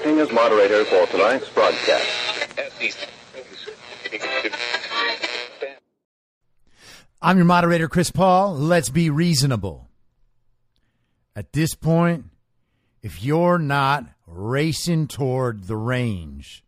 Acting as moderator for tonight's broadcast. I'm your moderator, Chris Paul. Let's be reasonable. At this point, if you're not racing toward the range,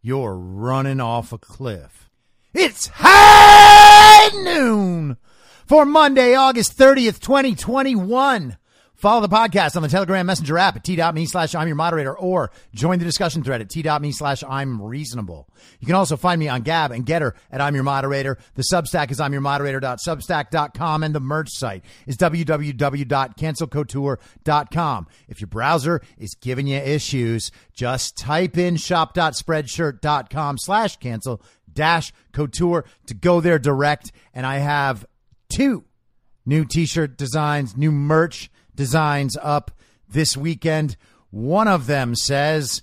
you're running off a cliff. It's high noon for Monday, August 30th, 2021. Follow the podcast on the Telegram Messenger app at t.me slash I'm your moderator or join the discussion thread at t.me slash I'm reasonable. You can also find me on Gab and Gettr at I'm your moderator. The Substack is I'm your moderator.substack.com and the merch site is www.cancelcouture.com. If your browser is giving you issues, just type in shop.spreadshirt.com slash cancel dash couture to go there direct. And I have two new t-shirt designs, new merch designs up this weekend. One of them says,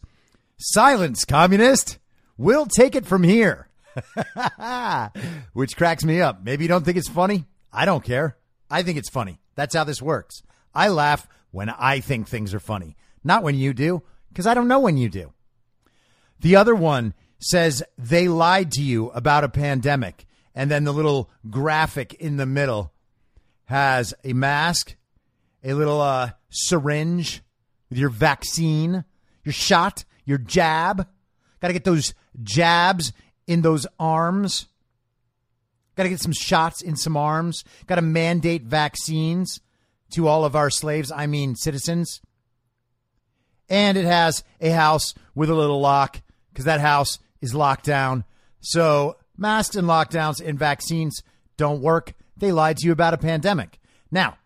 Silence, communist. We'll take it from here. Which cracks me up. Maybe you don't think it's funny. I don't care. I think it's funny. That's how this works. I laugh when I think things are funny, not when you do, because I don't know when you do. The other one says they lied to you about a pandemic. And then the little graphic in the middle has a mask a little uh, syringe with your vaccine, your shot, your jab. Got to get those jabs in those arms. Got to get some shots in some arms. Got to mandate vaccines to all of our slaves, I mean citizens. And it has a house with a little lock because that house is locked down. So masks and lockdowns and vaccines don't work. They lied to you about a pandemic. Now,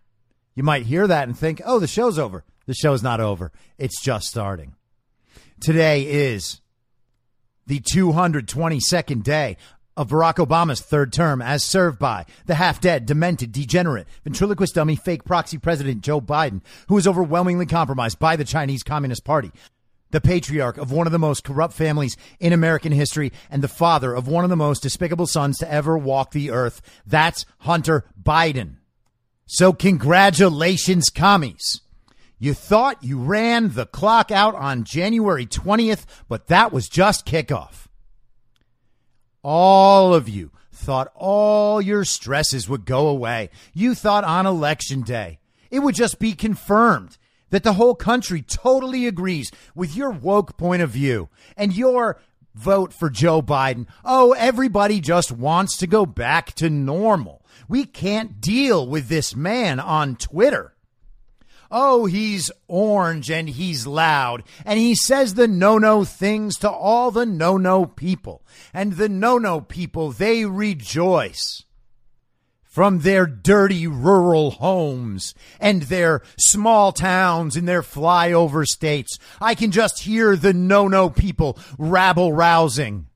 you might hear that and think, oh, the show's over. The show's not over, it's just starting. Today is the 222nd day of Barack Obama's third term as served by the half dead, demented, degenerate, ventriloquist dummy, fake proxy president Joe Biden, who is overwhelmingly compromised by the Chinese Communist Party. The patriarch of one of the most corrupt families in American history and the father of one of the most despicable sons to ever walk the earth. That's Hunter Biden. So, congratulations, commies. You thought you ran the clock out on January 20th, but that was just kickoff. All of you thought all your stresses would go away. You thought on election day it would just be confirmed that the whole country totally agrees with your woke point of view and your vote for Joe Biden. Oh, everybody just wants to go back to normal. We can't deal with this man on Twitter. Oh, he's orange and he's loud, and he says the no no things to all the no no people. And the no no people, they rejoice from their dirty rural homes and their small towns in their flyover states. I can just hear the no no people rabble rousing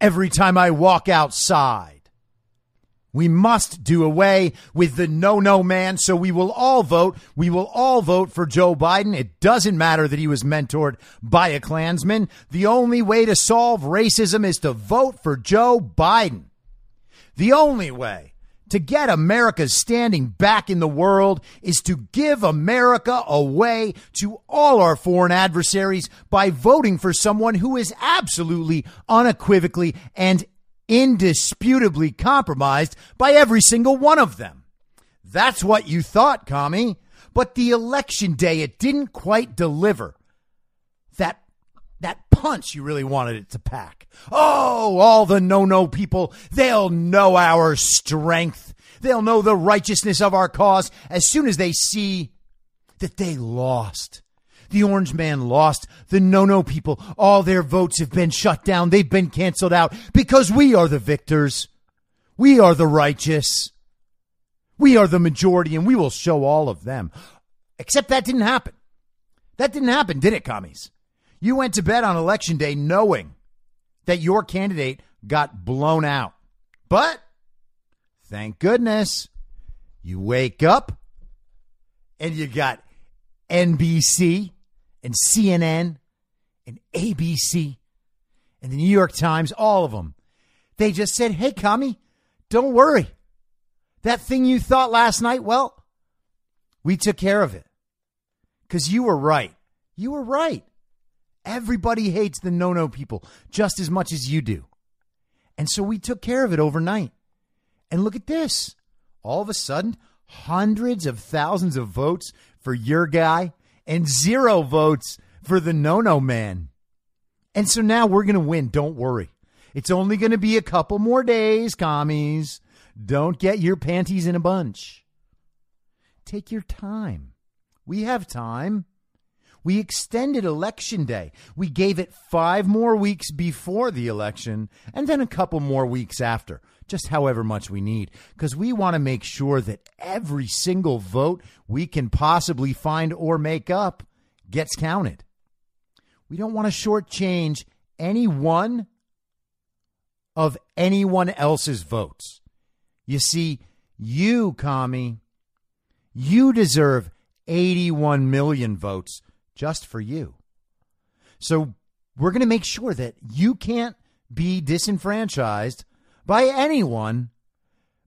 every time I walk outside. We must do away with the no no man, so we will all vote. We will all vote for Joe Biden. It doesn't matter that he was mentored by a Klansman. The only way to solve racism is to vote for Joe Biden. The only way to get America's standing back in the world is to give America away to all our foreign adversaries by voting for someone who is absolutely, unequivocally, and indisputably compromised by every single one of them. That's what you thought, commie. But the election day, it didn't quite deliver that, that punch you really wanted it to pack. Oh, all the no no people, they'll know our strength. They'll know the righteousness of our cause as soon as they see that they lost. The Orange Man lost. The No No people, all their votes have been shut down. They've been canceled out because we are the victors. We are the righteous. We are the majority, and we will show all of them. Except that didn't happen. That didn't happen, did it, commies? You went to bed on election day knowing that your candidate got blown out. But thank goodness you wake up and you got NBC and CNN and ABC and the New York Times, all of them. They just said, hey, commie, don't worry. That thing you thought last night, well, we took care of it. Because you were right. You were right. Everybody hates the no no people just as much as you do. And so we took care of it overnight. And look at this. All of a sudden, hundreds of thousands of votes for your guy and zero votes for the no no man. And so now we're going to win. Don't worry. It's only going to be a couple more days, commies. Don't get your panties in a bunch. Take your time. We have time. We extended election day. We gave it five more weeks before the election and then a couple more weeks after, just however much we need, because we want to make sure that every single vote we can possibly find or make up gets counted. We don't want to shortchange any one of anyone else's votes. You see, you, commie, you deserve 81 million votes just for you. So we're going to make sure that you can't be disenfranchised by anyone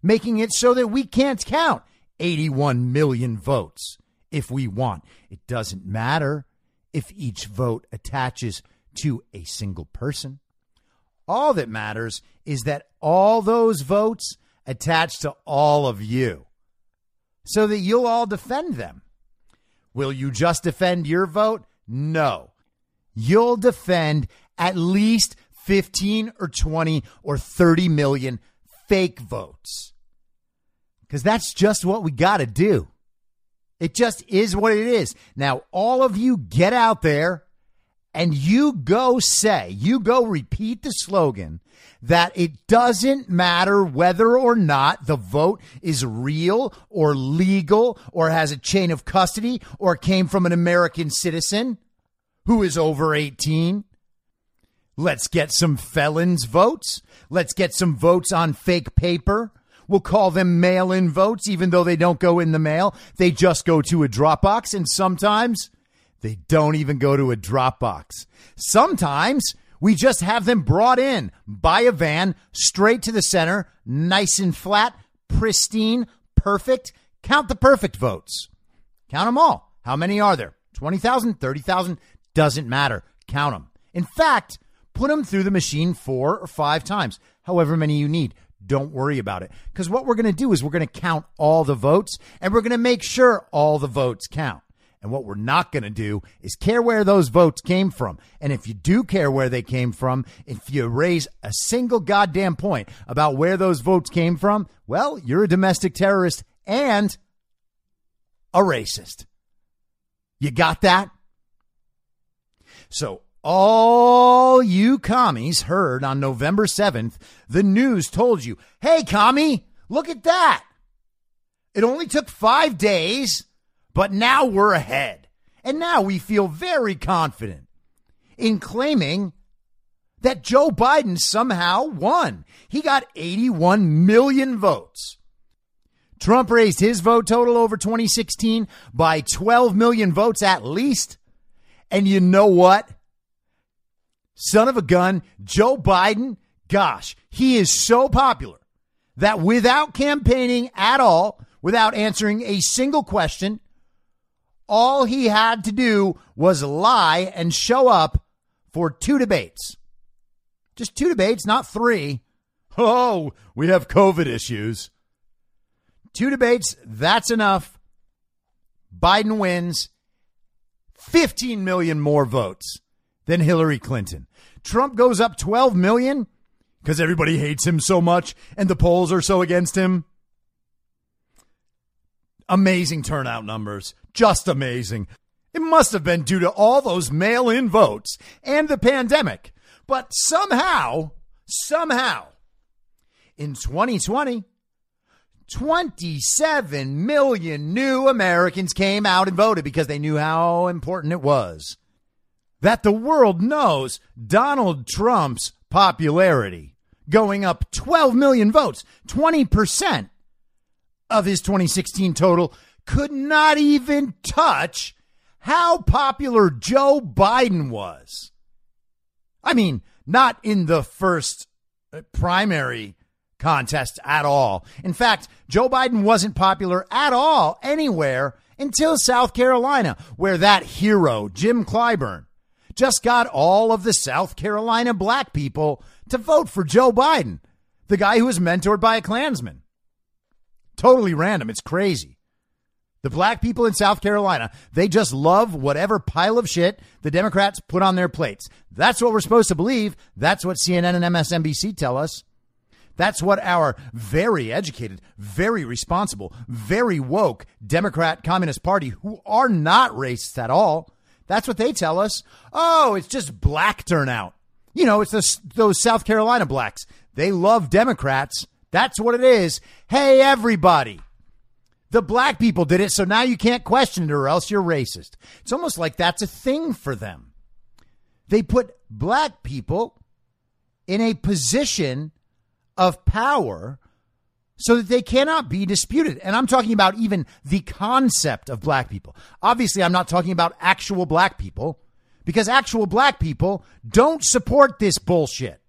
making it so that we can't count 81 million votes if we want. It doesn't matter if each vote attaches to a single person. All that matters is that all those votes attach to all of you so that you'll all defend them. Will you just defend your vote? No. You'll defend at least 15 or 20 or 30 million fake votes. Because that's just what we got to do. It just is what it is. Now, all of you get out there and you go say, you go repeat the slogan that it doesn't matter whether or not the vote is real or legal or has a chain of custody or came from an American citizen who is over 18. Let's get some felons votes. Let's get some votes on fake paper. We'll call them mail in votes, even though they don't go in the mail. They just go to a Dropbox, and sometimes they don't even go to a Dropbox. Sometimes we just have them brought in by a van straight to the center, nice and flat, pristine, perfect. Count the perfect votes. Count them all. How many are there? 20,000, 30,000? Doesn't matter. Count them. In fact, put them through the machine four or five times, however many you need. Don't worry about it. Because what we're going to do is we're going to count all the votes and we're going to make sure all the votes count. And what we're not going to do is care where those votes came from. And if you do care where they came from, if you raise a single goddamn point about where those votes came from, well, you're a domestic terrorist and a racist. You got that? So all you commies heard on November 7th, the news told you, hey, commie, look at that. It only took five days, but now we're ahead. And now we feel very confident in claiming that Joe Biden somehow won. He got 81 million votes. Trump raised his vote total over 2016 by 12 million votes at least. And you know what? Son of a gun, Joe Biden, gosh, he is so popular that without campaigning at all, without answering a single question, all he had to do was lie and show up for two debates. Just two debates, not three. Oh, we have COVID issues. Two debates, that's enough. Biden wins 15 million more votes than Hillary Clinton. Trump goes up 12 million because everybody hates him so much and the polls are so against him. Amazing turnout numbers. Just amazing. It must have been due to all those mail in votes and the pandemic. But somehow, somehow, in 2020, 27 million new Americans came out and voted because they knew how important it was. That the world knows Donald Trump's popularity going up 12 million votes, 20% of his 2016 total, could not even touch how popular Joe Biden was. I mean, not in the first uh, primary contest at all. In fact, Joe Biden wasn't popular at all anywhere until South Carolina, where that hero, Jim Clyburn, just got all of the South Carolina black people to vote for Joe Biden, the guy who was mentored by a Klansman. Totally random. It's crazy. The black people in South Carolina, they just love whatever pile of shit the Democrats put on their plates. That's what we're supposed to believe. That's what CNN and MSNBC tell us. That's what our very educated, very responsible, very woke Democrat Communist Party, who are not racist at all, that's what they tell us. Oh, it's just black turnout. You know, it's those, those South Carolina blacks. They love Democrats. That's what it is. Hey, everybody. The black people did it, so now you can't question it or else you're racist. It's almost like that's a thing for them. They put black people in a position of power so that they cannot be disputed. And I'm talking about even the concept of black people. Obviously, I'm not talking about actual black people because actual black people don't support this bullshit.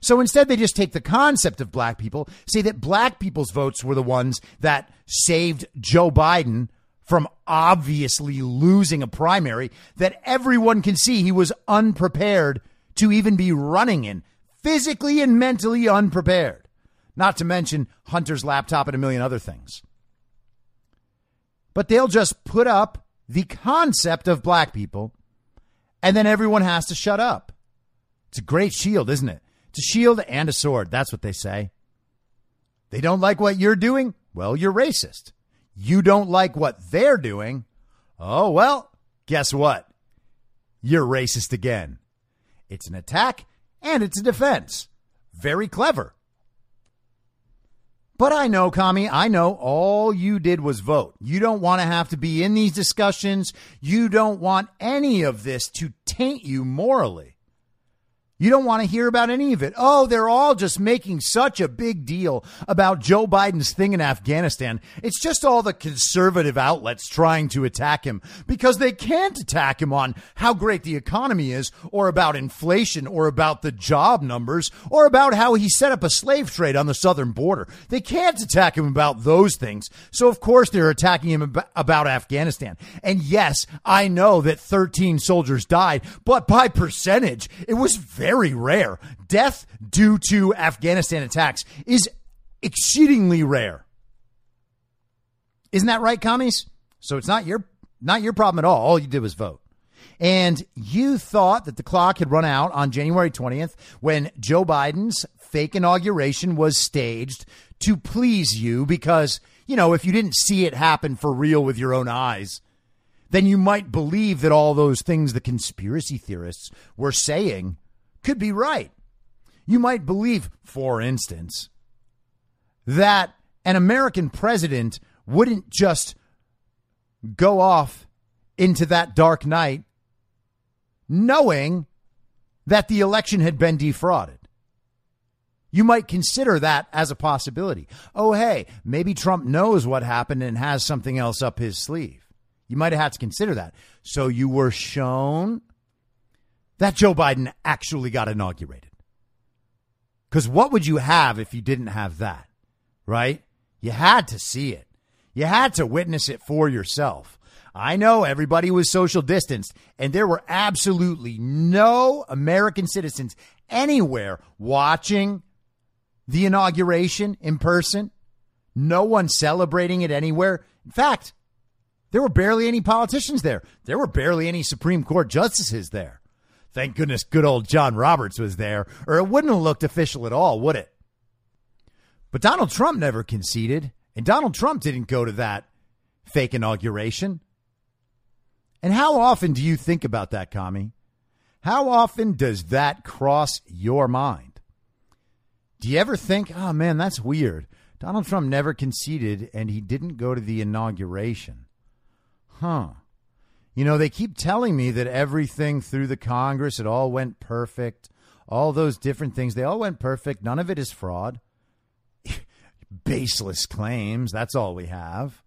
So instead, they just take the concept of black people, say that black people's votes were the ones that saved Joe Biden from obviously losing a primary that everyone can see he was unprepared to even be running in, physically and mentally unprepared. Not to mention Hunter's laptop and a million other things. But they'll just put up the concept of black people, and then everyone has to shut up. It's a great shield, isn't it? It's a shield and a sword. That's what they say. They don't like what you're doing? Well, you're racist. You don't like what they're doing? Oh, well, guess what? You're racist again. It's an attack and it's a defense. Very clever. But I know, commie, I know all you did was vote. You don't want to have to be in these discussions. You don't want any of this to taint you morally. You don't want to hear about any of it. Oh, they're all just making such a big deal about Joe Biden's thing in Afghanistan. It's just all the conservative outlets trying to attack him because they can't attack him on how great the economy is or about inflation or about the job numbers or about how he set up a slave trade on the southern border. They can't attack him about those things. So, of course, they're attacking him about Afghanistan. And yes, I know that 13 soldiers died, but by percentage, it was very very rare. Death due to Afghanistan attacks is exceedingly rare. Isn't that right, commies? So it's not your not your problem at all. All you did was vote. And you thought that the clock had run out on January 20th when Joe Biden's fake inauguration was staged to please you because, you know, if you didn't see it happen for real with your own eyes, then you might believe that all those things the conspiracy theorists were saying could be right. You might believe, for instance, that an American president wouldn't just go off into that dark night knowing that the election had been defrauded. You might consider that as a possibility. Oh, hey, maybe Trump knows what happened and has something else up his sleeve. You might have had to consider that. So you were shown that Joe Biden actually got inaugurated. Because what would you have if you didn't have that? Right? You had to see it. You had to witness it for yourself. I know everybody was social distanced, and there were absolutely no American citizens anywhere watching the inauguration in person. No one celebrating it anywhere. In fact, there were barely any politicians there. There were barely any Supreme Court justices there. Thank goodness good old John Roberts was there, or it wouldn't have looked official at all, would it? But Donald Trump never conceded, and Donald Trump didn't go to that fake inauguration. And how often do you think about that, commie? How often does that cross your mind? Do you ever think, oh man, that's weird? Donald Trump never conceded and he didn't go to the inauguration. Huh. You know, they keep telling me that everything through the Congress, it all went perfect. All those different things, they all went perfect. None of it is fraud. Baseless claims. That's all we have.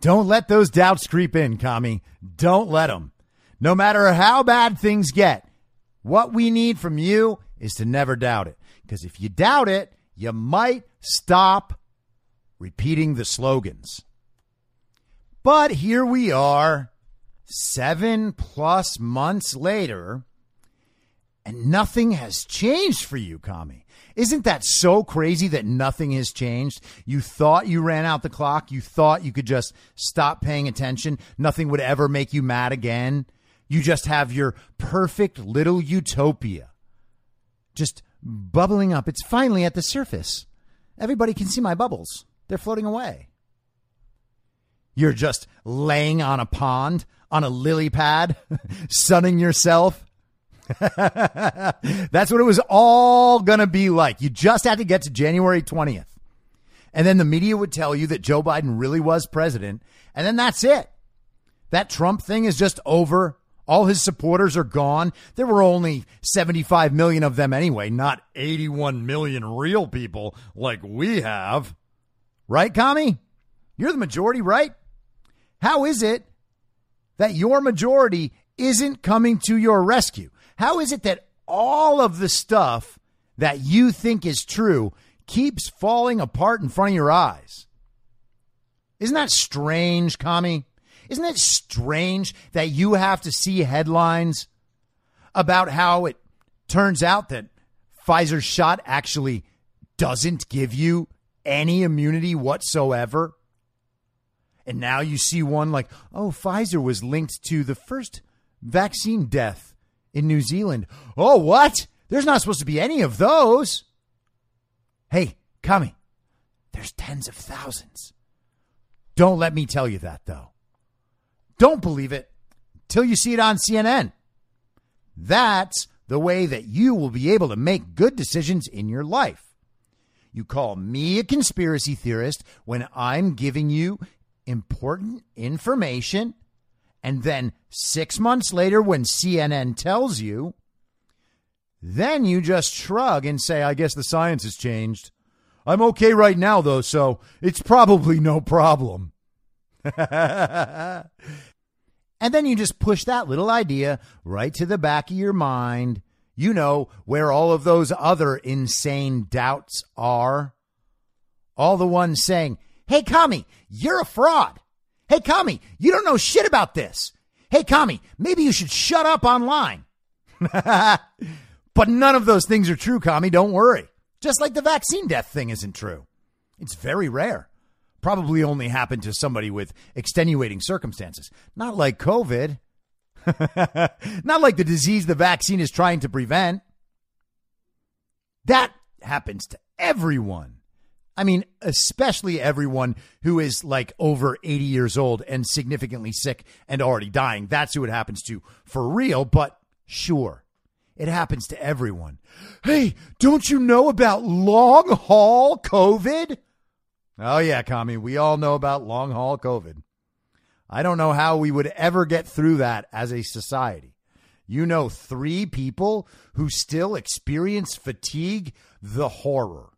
Don't let those doubts creep in, commie. Don't let them. No matter how bad things get, what we need from you is to never doubt it. Because if you doubt it, you might stop repeating the slogans. But here we are, seven plus months later, and nothing has changed for you, commie. Isn't that so crazy that nothing has changed? You thought you ran out the clock. You thought you could just stop paying attention. Nothing would ever make you mad again. You just have your perfect little utopia just bubbling up. It's finally at the surface. Everybody can see my bubbles. They're floating away. You're just laying on a pond, on a lily pad, sunning yourself That's what it was all going to be like. You just had to get to January 20th. And then the media would tell you that Joe Biden really was president. And then that's it. That Trump thing is just over. All his supporters are gone. There were only 75 million of them anyway, not 81 million real people like we have. Right, Commie? You're the majority, right? How is it that your majority isn't coming to your rescue? How is it that all of the stuff that you think is true keeps falling apart in front of your eyes? Isn't that strange, commie? Isn't it strange that you have to see headlines about how it turns out that Pfizer's shot actually doesn't give you any immunity whatsoever? And now you see one like, oh, Pfizer was linked to the first vaccine death in New Zealand. Oh, what? There's not supposed to be any of those. Hey, commie, there's tens of thousands. Don't let me tell you that, though. Don't believe it till you see it on CNN. That's the way that you will be able to make good decisions in your life. You call me a conspiracy theorist when I'm giving you important information and then six months later, when CNN tells you, then you just shrug and say, I guess the science has changed. I'm okay right now, though, so it's probably no problem. and then you just push that little idea right to the back of your mind. You know where all of those other insane doubts are. All the ones saying, Hey, commie, you're a fraud. Hey, commie, you don't know shit about this. Hey, commie, maybe you should shut up online. but none of those things are true, commie. Don't worry. Just like the vaccine death thing isn't true. It's very rare. Probably only happened to somebody with extenuating circumstances. Not like COVID. Not like the disease the vaccine is trying to prevent. That happens to everyone. I mean, especially everyone who is like over 80 years old and significantly sick and already dying. That's who it happens to for real, but sure, it happens to everyone. Hey, don't you know about long haul COVID? Oh, yeah, commie, we all know about long haul COVID. I don't know how we would ever get through that as a society. You know, three people who still experience fatigue, the horror.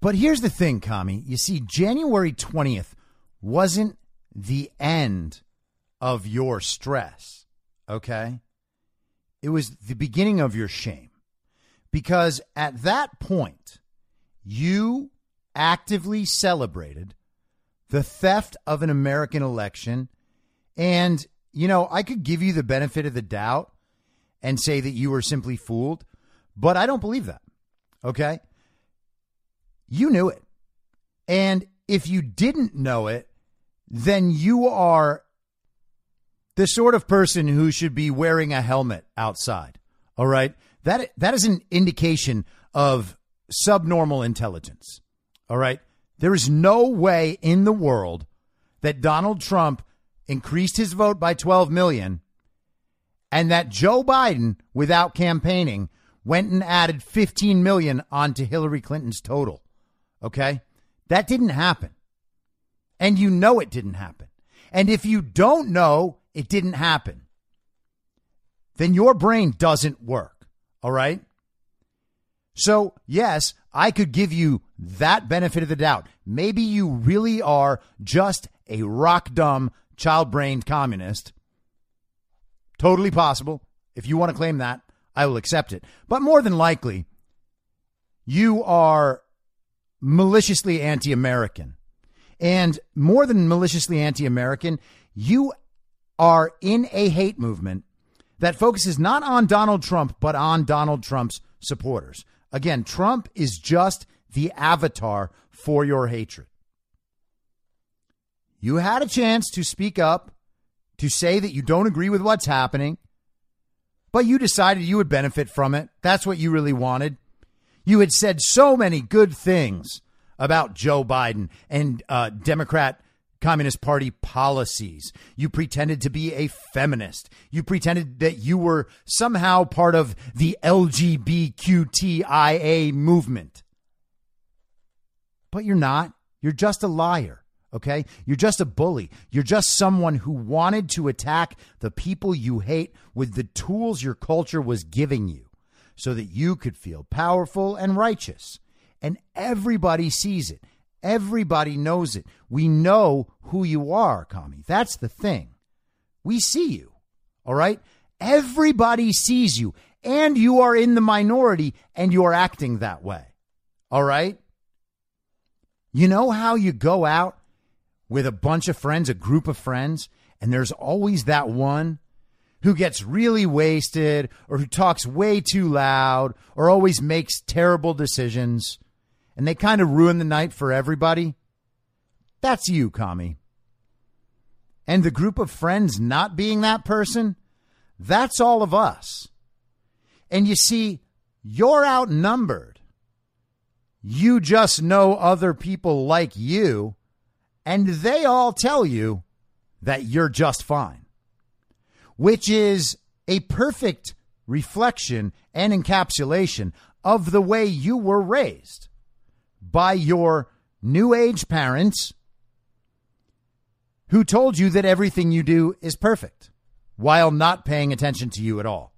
But here's the thing, commie. You see, January 20th wasn't the end of your stress, okay? It was the beginning of your shame. Because at that point, you actively celebrated the theft of an American election. And, you know, I could give you the benefit of the doubt and say that you were simply fooled, but I don't believe that, okay? You knew it. And if you didn't know it, then you are the sort of person who should be wearing a helmet outside. All right? That that is an indication of subnormal intelligence. All right? There is no way in the world that Donald Trump increased his vote by 12 million and that Joe Biden without campaigning went and added 15 million onto Hillary Clinton's total. Okay? That didn't happen. And you know it didn't happen. And if you don't know it didn't happen, then your brain doesn't work. All right? So, yes, I could give you that benefit of the doubt. Maybe you really are just a rock dumb, child brained communist. Totally possible. If you want to claim that, I will accept it. But more than likely, you are maliciously anti American. And more than maliciously anti American, you are in a hate movement that focuses not on Donald Trump, but on Donald Trump's supporters. Again, Trump is just the avatar for your hatred. You had a chance to speak up, to say that you don't agree with what's happening, but you decided you would benefit from it. That's what you really wanted. You had said so many good things about Joe Biden and uh, Democrat Communist Party policies. You pretended to be a feminist. You pretended that you were somehow part of the LGBTQIA movement. But you're not. You're just a liar. Okay? You're just a bully. You're just someone who wanted to attack the people you hate with the tools your culture was giving you so that you could feel powerful and righteous. And everybody sees it. Everybody knows it. We know who you are, commie. That's the thing. We see you. All right? Everybody sees you, and you are in the minority, and you are acting that way. All right? You know how you go out with a bunch of friends, a group of friends, and there's always that one who gets really wasted or who talks way too loud or always makes terrible decisions and they kind of ruin the night for everybody. That's you, commie. And the group of friends not being that person, that's all of us. And you see, you're outnumbered. You just know other people like you, and they all tell you that you're just fine, which is a perfect reflection and encapsulation of the way you were raised by your new age parents who told you that everything you do is perfect while not paying attention to you at all.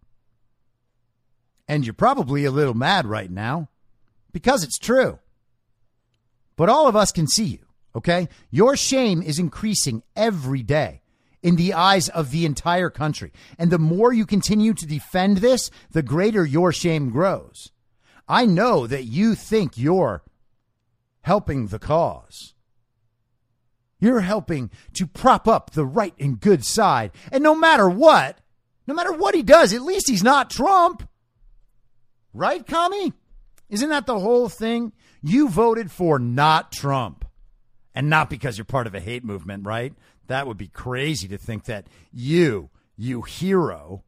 And you're probably a little mad right now because it's true. But all of us can see you, okay? Your shame is increasing every day in the eyes of the entire country. And the more you continue to defend this, the greater your shame grows. I know that you think you're helping the cause. You're helping to prop up the right and good side. And no matter what, no matter what he does, at least he's not Trump. Right, commie? Isn't that the whole thing? You voted for not Trump. And not because you're part of a hate movement, right? That would be crazy to think that you, you hero,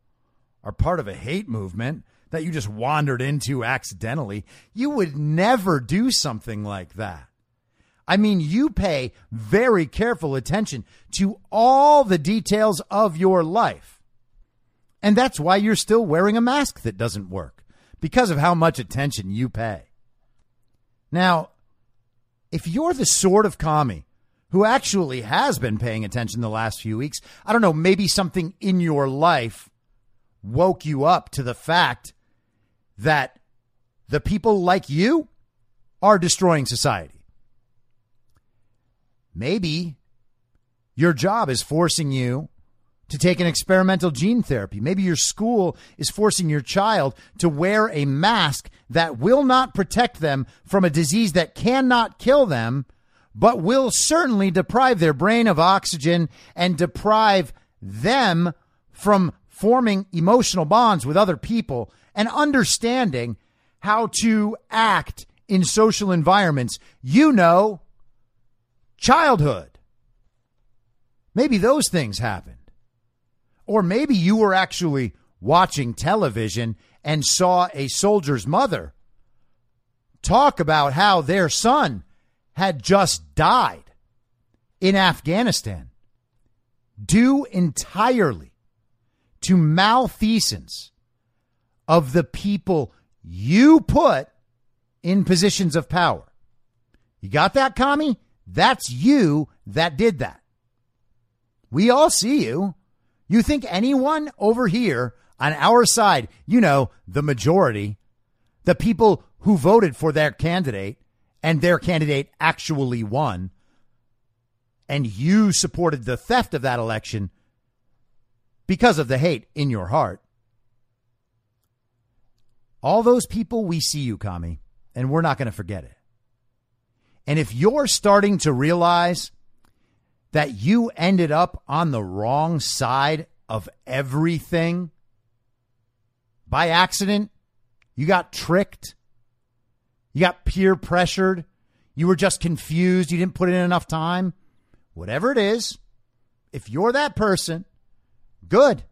are part of a hate movement. that you just wandered into accidentally. You would never do something like that. I mean, you pay very careful attention to all the details of your life. And that's why you're still wearing a mask that doesn't work because of how much attention you pay. Now, if you're the sort of commie who actually has been paying attention the last few weeks, I don't know, maybe something in your life woke you up to the fact that the people like you are destroying society. Maybe your job is forcing you to take an experimental gene therapy. Maybe your school is forcing your child to wear a mask that will not protect them from a disease that cannot kill them, but will certainly deprive their brain of oxygen and deprive them from forming emotional bonds with other people and understanding how to act in social environments. You know, childhood. Maybe those things happened. Or maybe you were actually watching television and saw a soldier's mother talk about how their son had just died in Afghanistan due entirely to malfeasance of the people you put in positions of power. You got that, commie? That's you that did that. We all see you. You think anyone over here on our side, you know, the majority, the people who voted for their candidate and their candidate actually won, and you supported the theft of that election because of the hate in your heart. All those people, we see you, commie, and we're not going to forget it. And if you're starting to realize that you ended up on the wrong side of everything by accident. You got tricked. You got peer pressured. You were just confused. You didn't put in enough time. Whatever it is, if you're that person, good.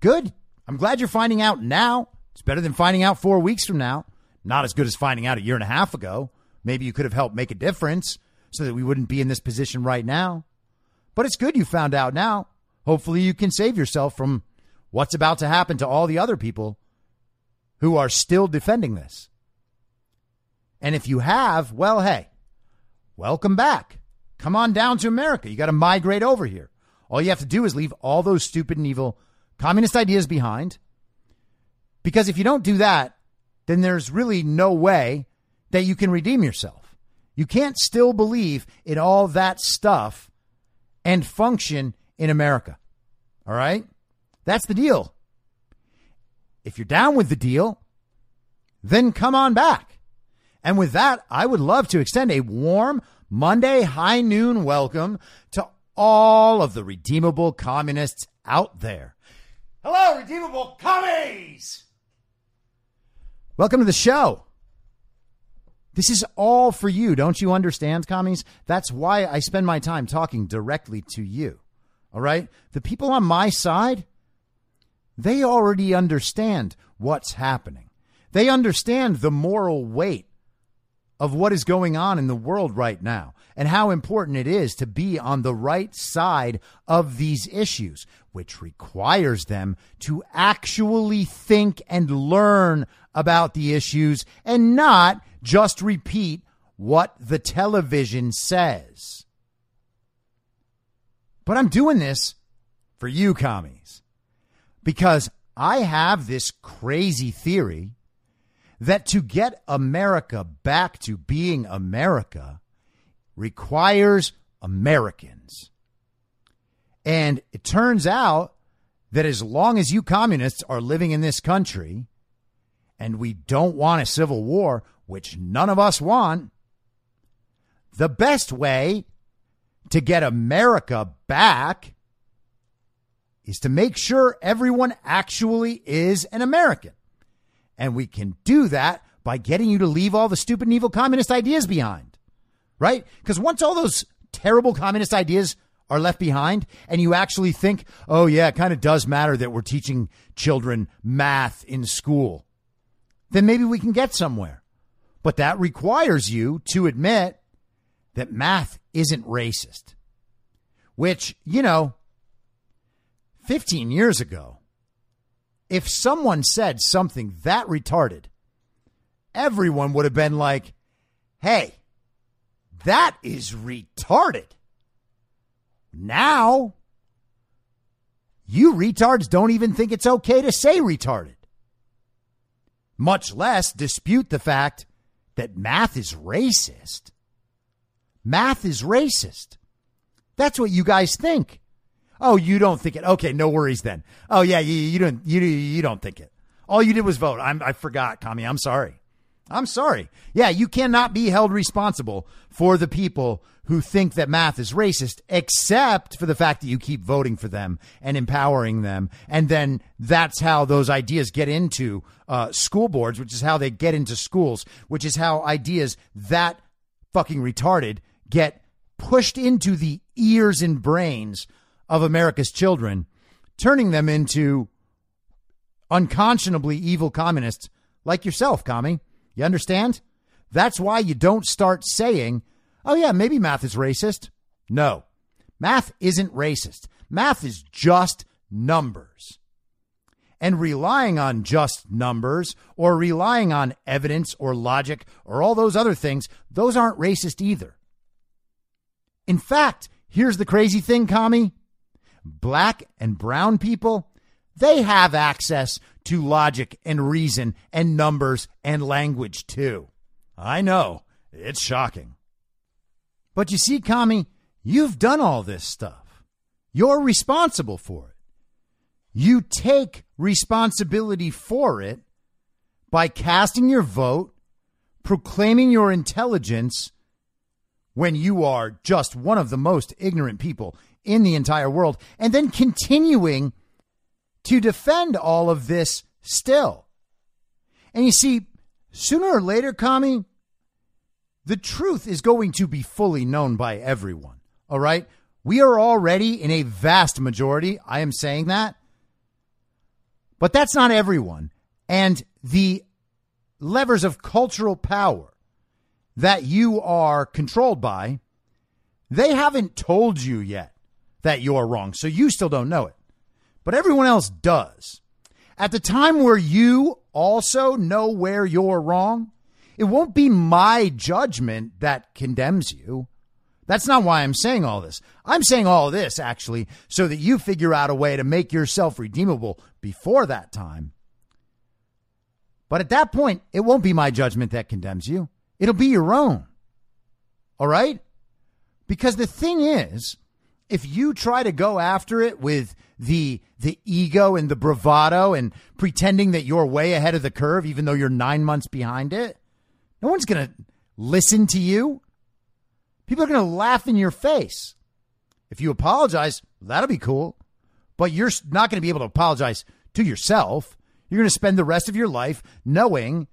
Good. I'm glad you're finding out now. It's better than finding out four weeks from now. Not as good as finding out a year and a half ago. Maybe you could have helped make a difference so that we wouldn't be in this position right now. But it's good you found out now. Hopefully, you can save yourself from what's about to happen to all the other people who are still defending this. And if you have, well, hey, welcome back. Come on down to America. You got to migrate over here. All you have to do is leave all those stupid and evil communist ideas behind. Because if you don't do that, then there's really no way that you can redeem yourself. You can't still believe in all that stuff and function in America. All right? That's the deal. If you're down with the deal, then come on back. And with that, I would love to extend a warm Monday high noon welcome to all of the redeemable communists out there. Hello, redeemable commies! Welcome to the show. This is all for you. Don't you understand, commies? That's why I spend my time talking directly to you. All right? The people on my side, they already understand what's happening. They understand the moral weight of what is going on in the world right now and how important it is to be on the right side of these issues, which requires them to actually think and learn about the issues and not just repeat what the television says. But I'm doing this for you commies because I have this crazy theory that to get America back to being America requires Americans. And it turns out that as long as you communists are living in this country and we don't want a civil war, which none of us want, the best way to get America back is to make sure everyone actually is an American. And we can do that by getting you to leave all the stupid and evil communist ideas behind, right? Because once all those terrible communist ideas are left behind and you actually think, oh, yeah, it kind of does matter that we're teaching children math in school, then maybe we can get somewhere. But that requires you to admit that math isn't racist, which, you know, 15 years ago, if someone said something that retarded, everyone would have been like, hey, that is retarded. Now, you retards don't even think it's okay to say retarded, much less dispute the fact that math is racist. Math is racist. That's what you guys think. Oh, you don't think it. Okay, no worries then. Oh yeah, you, you don't you you don't think it. All you did was vote. I'm, I forgot, commie. I'm sorry. I'm sorry. Yeah, you cannot be held responsible for the people who think that math is racist, except for the fact that you keep voting for them and empowering them. And then that's how those ideas get into uh, school boards, which is how they get into schools, which is how ideas that fucking retarded get pushed into the ears and brains of America's children, turning them into unconscionably evil communists like yourself, commie. You understand? That's why you don't start saying, oh, yeah, maybe math is racist. No, math isn't racist. Math is just numbers. And relying on just numbers or relying on evidence or logic or all those other things, those aren't racist either. In fact, here's the crazy thing, commie black and brown people, they have access to logic and reason and numbers and language too. I know, it's shocking. But you see, commie, you've done all this stuff. You're responsible for it. You take responsibility for it by casting your vote, proclaiming your intelligence when you are just one of the most ignorant people in the entire world, and then continuing to defend all of this still. And you see, sooner or later, commie, the truth is going to be fully known by everyone. All right? We are already in a vast majority. I am saying that. But that's not everyone. And the levers of cultural power that you are controlled by, they haven't told you yet that you're wrong. So you still don't know it. But everyone else does. At the time where you also know where you're wrong, it won't be my judgment that condemns you. That's not why I'm saying all this. I'm saying all this actually so that you figure out a way to make yourself redeemable before that time. But at that point, it won't be my judgment that condemns you. It'll be your own. All right? Because the thing is, if you try to go after it with the the ego and the bravado and pretending that you're way ahead of the curve even though you're 9 months behind it no one's going to listen to you. People are going to laugh in your face. If you apologize that'll be cool but you're not going to be able to apologize to yourself. You're going to spend the rest of your life knowing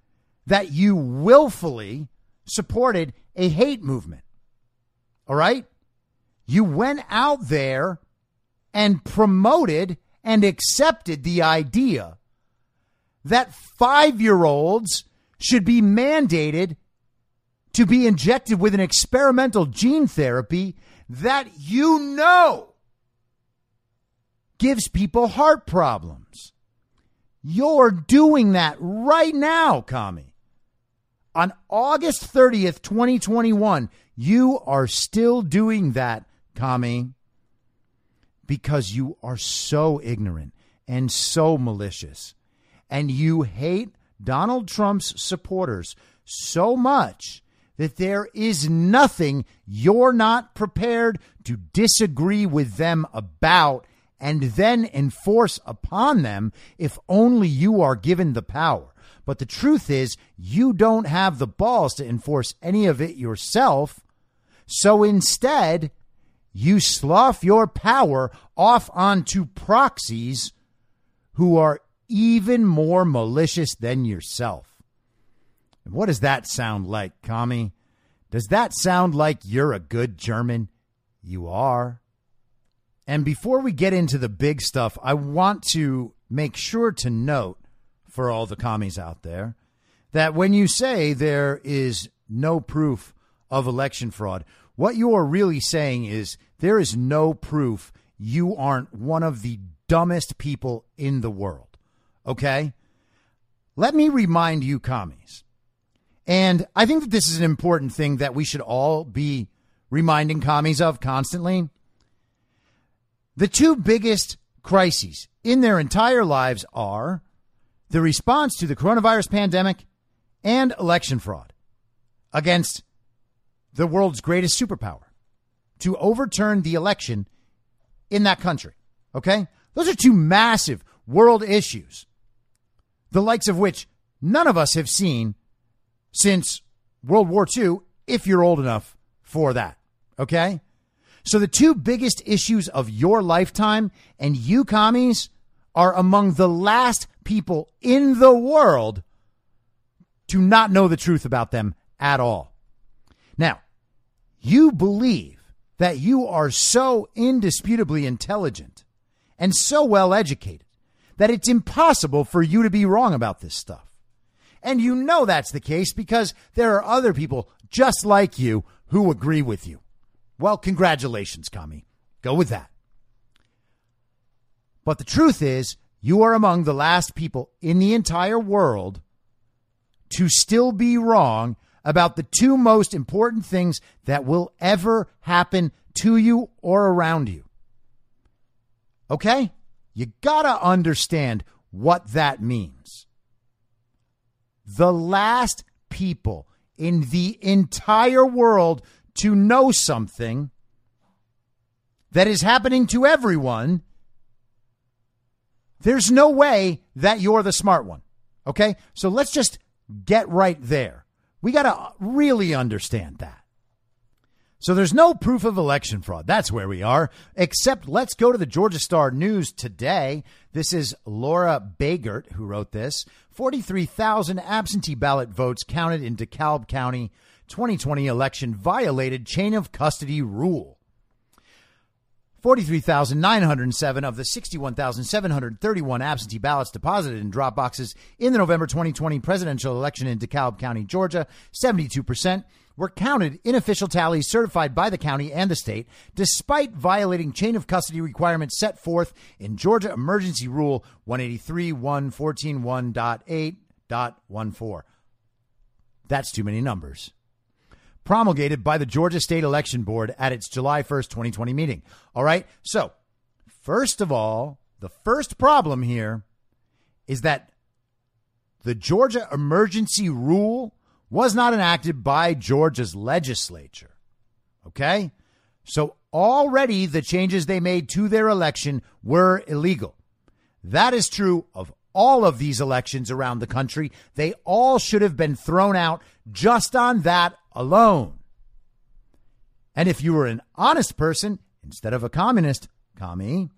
that you willfully supported a hate movement. All right you went out there and promoted and accepted the idea that five year olds should be mandated to be injected with an experimental gene therapy that you know gives people heart problems. You're doing that right now, commie. On August 30th, 2021, you are still doing that commie, because you are so ignorant and so malicious. And you hate Donald Trump's supporters so much that there is nothing you're not prepared to disagree with them about and then enforce upon them if only you are given the power. But the truth is, you don't have the balls to enforce any of it yourself. So instead, you slough your power off onto proxies who are even more malicious than yourself. And what does that sound like, commie? Does that sound like you're a good German? You are. And before we get into the big stuff, I want to make sure to note for all the commies out there that when you say there is no proof of election fraud, what you are really saying is there is no proof you aren't one of the dumbest people in the world. Okay? Let me remind you, commies, and I think that this is an important thing that we should all be reminding commies of constantly. The two biggest crises in their entire lives are the response to the coronavirus pandemic and election fraud against the world's greatest superpower to overturn the election in that country. Okay? Those are two massive world issues, the likes of which none of us have seen since World War II, if you're old enough for that. Okay? So the two biggest issues of your lifetime and you commies are among the last people in the world to not know the truth about them at all. You believe that you are so indisputably intelligent and so well educated that it's impossible for you to be wrong about this stuff. And you know that's the case because there are other people just like you who agree with you. Well, congratulations, commie. Go with that. But the truth is, you are among the last people in the entire world to still be wrong about the two most important things that will ever happen to you or around you. Okay? You gotta understand what that means. The last people in the entire world to know something that is happening to everyone, there's no way that you're the smart one. Okay? So let's just get right there. We got to really understand that. So there's no proof of election fraud. That's where we are. Except let's go to the Georgia Star News today. This is Laura Baigert who wrote this. 43,000 absentee ballot votes counted in DeKalb County 2020 election violated chain of custody rule. 43,907 of the 61,731 absentee ballots deposited in drop boxes in the November 2020 presidential election in DeKalb County, Georgia, 72%, were counted in official tallies certified by the county and the state, despite violating chain of custody requirements set forth in Georgia Emergency Rule 183 114.1.8.14. That's too many numbers promulgated by the Georgia State Election Board at its July 1st, 2020 meeting. All right. So, first of all, the first problem here is that the Georgia emergency rule was not enacted by Georgia's legislature. Okay. So already the changes they made to their election were illegal. That is true of all of these elections around the country. They all should have been thrown out just on that alone. And if you were an honest person instead of a communist, commie,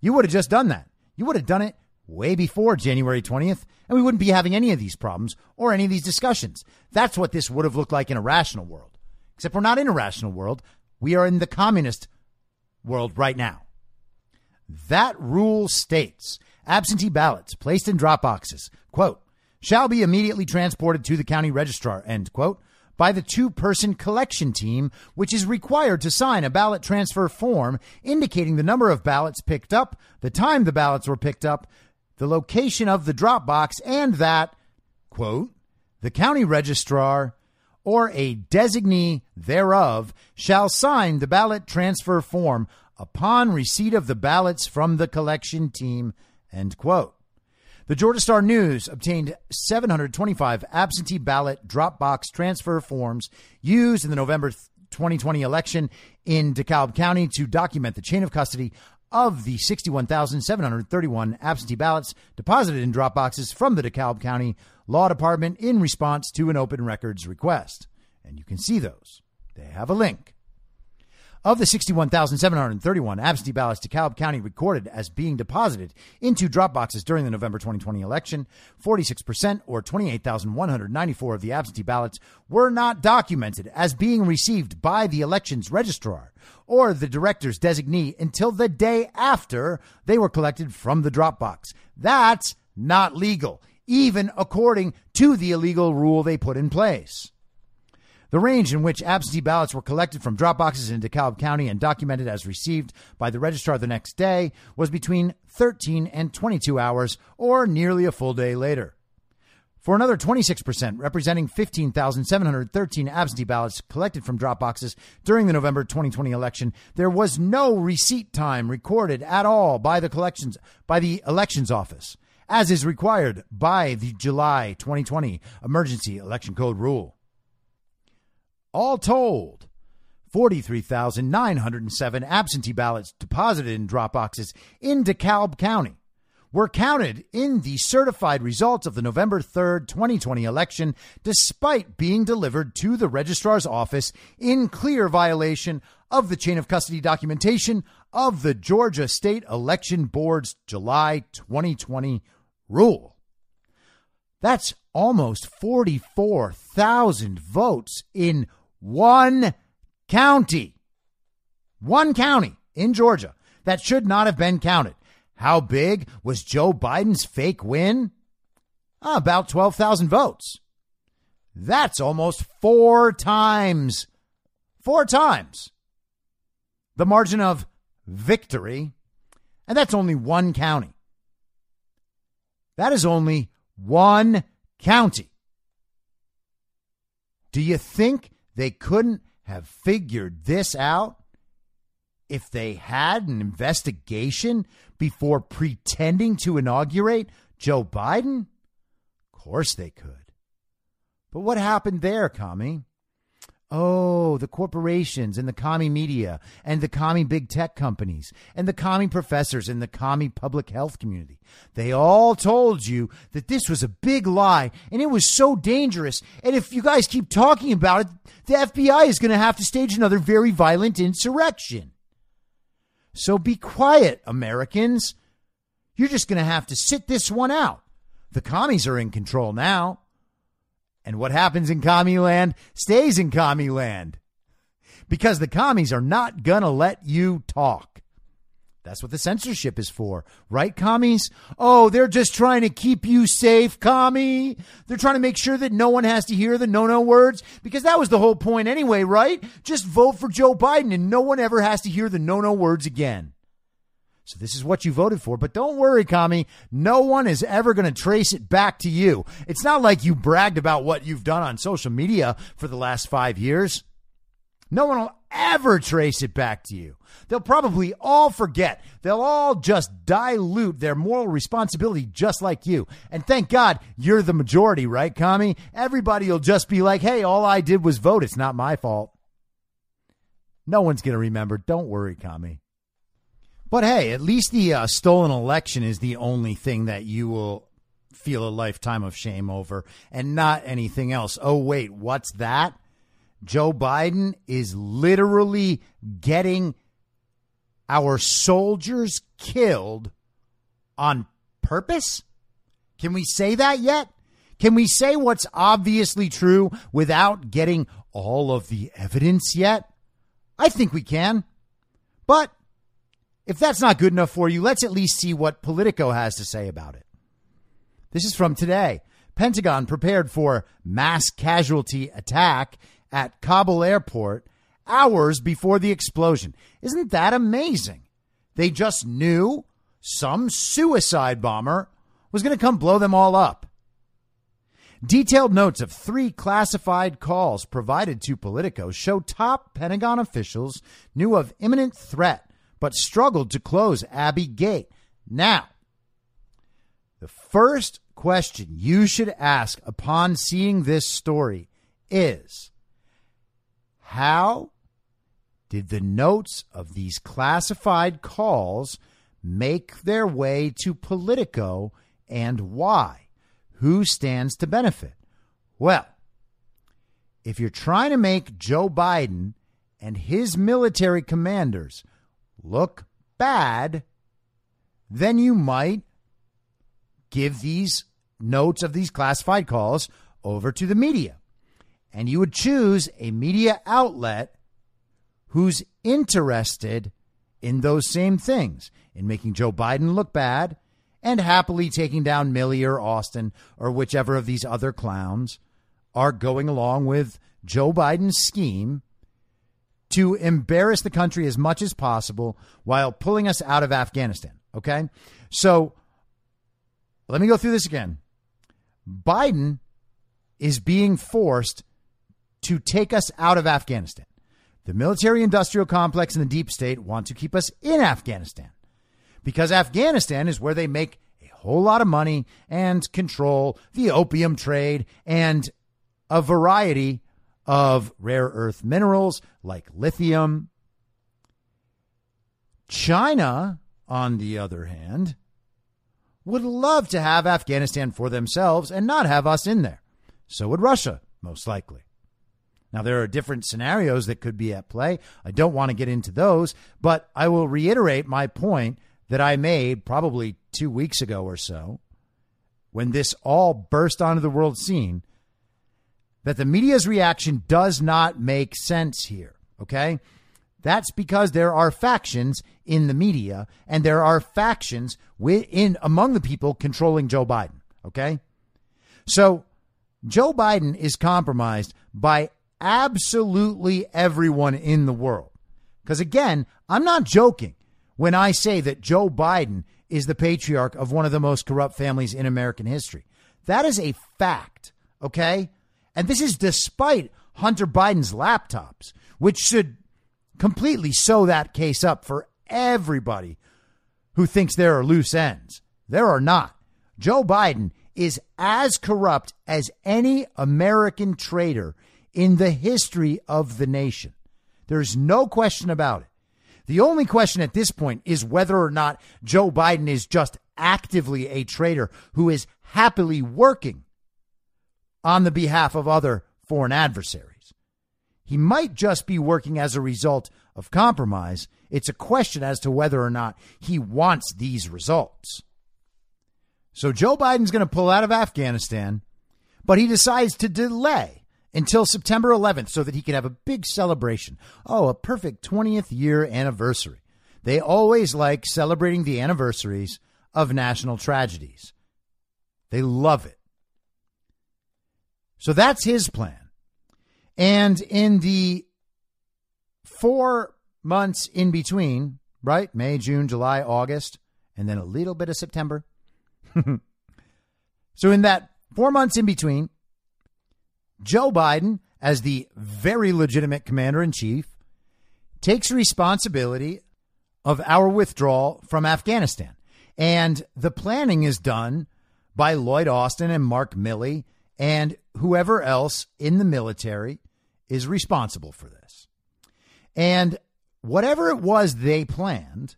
you would have just done that. You would have done it way before January 20th, and we wouldn't be having any of these problems or any of these discussions. That's what this would have looked like in a rational world. Except we're not in a rational world. We are in the communist world right now. That rule states absentee ballots placed in drop boxes, quote, shall be immediately transported to the county registrar, end quote, by the two person collection team, which is required to sign a ballot transfer form indicating the number of ballots picked up, the time the ballots were picked up, the location of the drop box, and that, quote, the county registrar or a designee thereof shall sign the ballot transfer form upon receipt of the ballots from the collection team, end quote. The Georgia Star News obtained 725 absentee ballot Dropbox transfer forms used in the November 2020 election in DeKalb County to document the chain of custody of the 61,731 absentee ballots deposited in drop boxes from the DeKalb County Law Department in response to an open records request. And you can see those. They have a link. Of the 61,731 absentee ballots DeKalb County recorded as being deposited into drop boxes during the November 2020 election, 46% or 28,194 of the absentee ballots were not documented as being received by the elections registrar or the director's designee until the day after they were collected from the drop box. That's not legal, even according to the illegal rule they put in place. The range in which absentee ballots were collected from drop boxes in DeKalb County and documented as received by the registrar the next day was between 13 and 22 hours, or nearly a full day later. For another 26%, representing 15,713 absentee ballots collected from drop boxes during the November 2020 election, there was no receipt time recorded at all by the collections by the elections office, as is required by the July 2020 emergency election code rule. All told, 43,907 absentee ballots deposited in drop boxes in DeKalb County were counted in the certified results of the November 3rd, 2020 election, despite being delivered to the registrar's office in clear violation of the chain of custody documentation of the Georgia State Election Board's July 2020 rule. That's almost 44,000 votes in one county. One county in Georgia that should not have been counted. How big was Joe Biden's fake win? Ah, about 12,000 votes. That's almost four times, four times the margin of victory. And that's only one county. That is only one county. Do you think they couldn't have figured this out if they had an investigation before pretending to inaugurate Joe Biden? Of course they could. But what happened there, commie? Oh, the corporations and the commie media and the commie big tech companies and the commie professors and the commie public health community. They all told you that this was a big lie and it was so dangerous. And if you guys keep talking about it, the FBI is going to have to stage another very violent insurrection. So be quiet, Americans. You're just going to have to sit this one out. The commies are in control now. And what happens in commie land stays in commie land. Because the commies are not going to let you talk. That's what the censorship is for, right, commies? Oh, they're just trying to keep you safe, commie. They're trying to make sure that no one has to hear the no no words because that was the whole point anyway, right? Just vote for Joe Biden and no one ever has to hear the no no words again. So this is what you voted for. But don't worry, commie. No one is ever going to trace it back to you. It's not like you bragged about what you've done on social media for the last five years. No one will ever trace it back to you. They'll probably all forget. They'll all just dilute their moral responsibility just like you. And thank God you're the majority, right, commie? Everybody will just be like, hey, all I did was vote. It's not my fault. No one's going to remember. Don't worry, commie. But hey, at least the uh, stolen election is the only thing that you will feel a lifetime of shame over and not anything else. Oh, wait, what's that? Joe Biden is literally getting our soldiers killed on purpose? Can we say that yet? Can we say what's obviously true without getting all of the evidence yet? I think we can. But if that's not good enough for you, let's at least see what Politico has to say about it. This is from today. Pentagon prepared for mass casualty attack at Kabul airport hours before the explosion. Isn't that amazing? They just knew some suicide bomber was going to come blow them all up. Detailed notes of three classified calls provided to Politico show top Pentagon officials knew of imminent threat but struggled to close Abbey Gate. Now, the first question you should ask upon seeing this story is how did the notes of these classified calls make their way to Politico and why? Who stands to benefit? Well, if you're trying to make Joe Biden and his military commanders look bad, then you might give these notes of these classified calls over to the media. And you would choose a media outlet who's interested in those same things, in making Joe Biden look bad and happily taking down Milley or Austin or whichever of these other clowns are going along with Joe Biden's scheme to embarrass the country as much as possible while pulling us out of Afghanistan. Okay. So let me go through this again. Biden is being forced to take us out of Afghanistan. The military industrial complex and the deep state want to keep us in Afghanistan because Afghanistan is where they make a whole lot of money and control the opium trade and a variety of rare earth minerals like lithium. China, on the other hand, would love to have Afghanistan for themselves and not have us in there. So would Russia, most likely. Now, there are different scenarios that could be at play. I don't want to get into those, but I will reiterate my point that I made probably two weeks ago or so when this all burst onto the world scene that the media's reaction does not make sense here. Okay. That's because there are factions in the media and there are factions within among the people controlling Joe Biden. Okay. So Joe Biden is compromised by absolutely everyone in the world. Because again, I'm not joking when I say that Joe Biden is the patriarch of one of the most corrupt families in American history. That is a fact. Okay. And this is despite Hunter Biden's laptops, which should completely sew that case up for everybody who thinks there are loose ends. There are not. Joe Biden is as corrupt as any American traitor in the history of the nation. There's no question about it. The only question at this point is whether or not Joe Biden is just actively a traitor who is happily working on the behalf of other foreign adversaries. He might just be working as a result of compromise. It's a question as to whether or not he wants these results. So Joe Biden's going to pull out of Afghanistan, but he decides to delay until September 11th so that he can have a big celebration. Oh, a perfect 20th year anniversary. They always like celebrating the anniversaries of national tragedies. They love it. So that's his plan. And in the four months in between, right? May, June, July, August, and then a little bit of September. so in that four months in between, Joe Biden, as the very legitimate commander in chief, takes responsibility of our withdrawal from Afghanistan. And the planning is done by Lloyd Austin and Mark Milley and whoever else in the military is responsible for this. And whatever it was they planned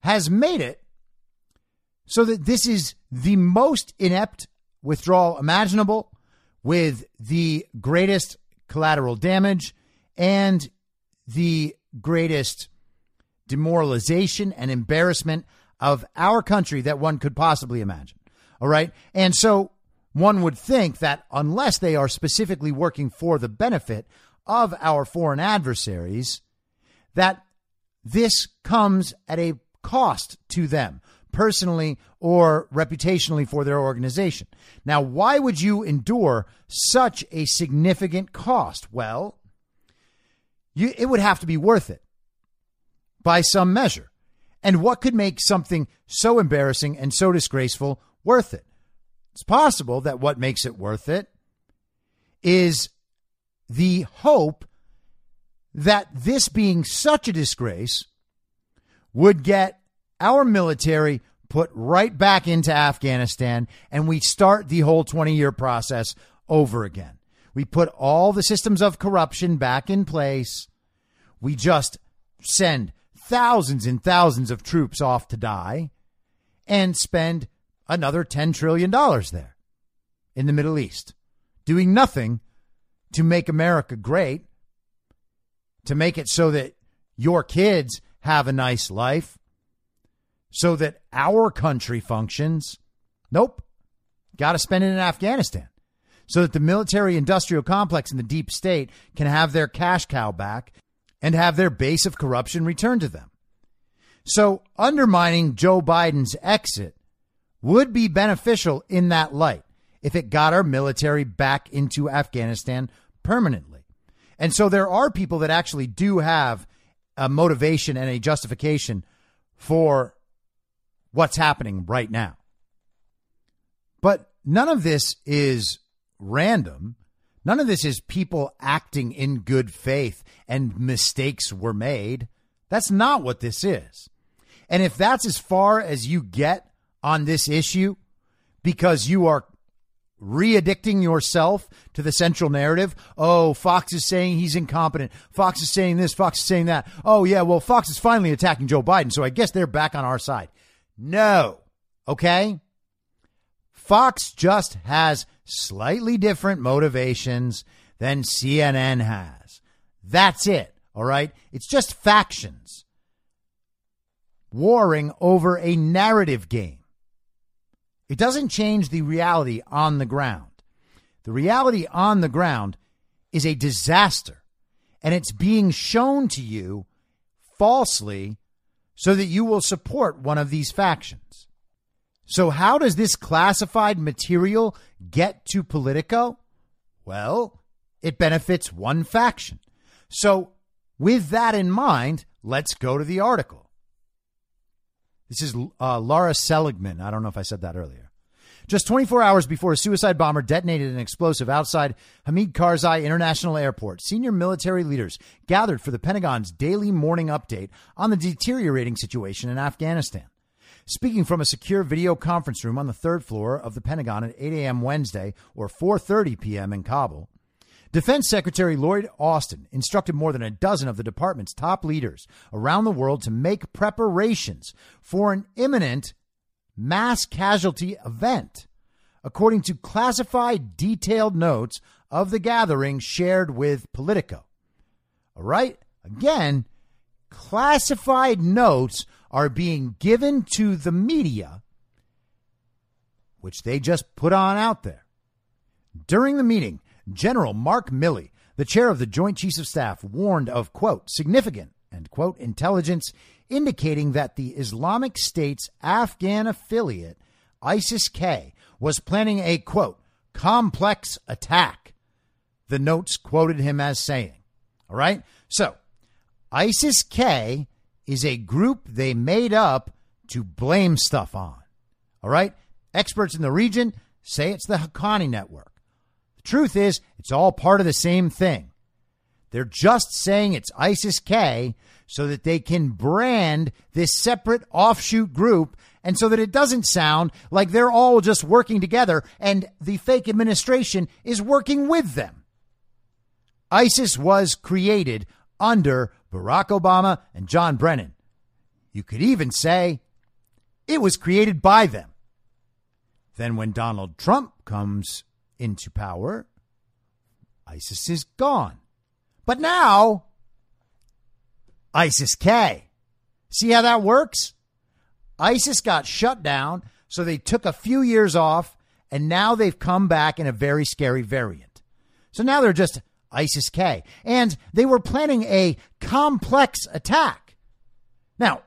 has made it so that this is the most inept withdrawal imaginable with the greatest collateral damage and the greatest demoralization and embarrassment of our country that one could possibly imagine. All right. And so one would think that unless they are specifically working for the benefit of our foreign adversaries, that this comes at a cost to them personally or reputationally for their organization. Now, why would you endure such a significant cost? Well, you, it would have to be worth it by some measure. And what could make something so embarrassing and so disgraceful worth it? It's possible that what makes it worth it is the hope that this being such a disgrace would get our military put right back into Afghanistan and we start the whole 20 year process over again. We put all the systems of corruption back in place. We just send thousands and thousands of troops off to die and spend another $10 trillion there in the Middle East, doing nothing to make America great to make it so that your kids have a nice life, so that our country functions. Nope. Got to spend it in Afghanistan so that the military industrial complex in the deep state can have their cash cow back and have their base of corruption returned to them. So undermining Joe Biden's exit would be beneficial in that light if it got our military back into Afghanistan permanently. And so there are people that actually do have a motivation and a justification for what's happening right now. But none of this is random. None of this is people acting in good faith and mistakes were made. That's not what this is. And if that's as far as you get on this issue because you are re-addicting yourself to the central narrative. Oh, Fox is saying he's incompetent. Fox is saying this. Fox is saying that. Oh, yeah, well, Fox is finally attacking Joe Biden, so I guess they're back on our side. No. Okay? Fox just has slightly different motivations than CNN has. That's it. All right? It's just factions warring over a narrative game. It doesn't change the reality on the ground. The reality on the ground is a disaster, and it's being shown to you falsely so that you will support one of these factions. So, how does this classified material get to Politico? Well, it benefits one faction. So, with that in mind, let's go to the article. This is uh, Laura Seligman. I don't know if I said that earlier. Just 24 hours before a suicide bomber detonated an explosive outside Hamid Karzai International Airport, senior military leaders gathered for the Pentagon's daily morning update on the deteriorating situation in Afghanistan. Speaking from a secure video conference room on the third floor of the Pentagon at 8 a.m. Wednesday or 4:30 p.m. in Kabul, Defense Secretary Lloyd Austin instructed more than a dozen of the department's top leaders around the world to make preparations for an imminent mass casualty event, according to classified detailed notes of the gathering shared with Politico. All right? Again, classified notes are being given to the media, which they just put on out there. During the meeting, General Mark Milley, the chair of the Joint Chiefs of Staff, warned of, quote, significant, end quote, intelligence indicating that the Islamic State's Afghan affiliate, ISIS K, was planning a, quote, complex attack. The notes quoted him as saying. All right? So, ISIS K is a group they made up to blame stuff on. All right? Experts in the region say it's the Haqqani Network. Truth is, it's all part of the same thing. They're just saying it's ISIS K so that they can brand this separate offshoot group and so that it doesn't sound like they're all just working together and the fake administration is working with them. ISIS was created under Barack Obama and John Brennan. You could even say it was created by them. Then, when Donald Trump comes into power, ISIS is gone. But now, ISIS K. See how that works? ISIS got shut down, so they took a few years off, and now they've come back in a very scary variant. So now they're just ISIS K. And they were planning a complex attack. Now,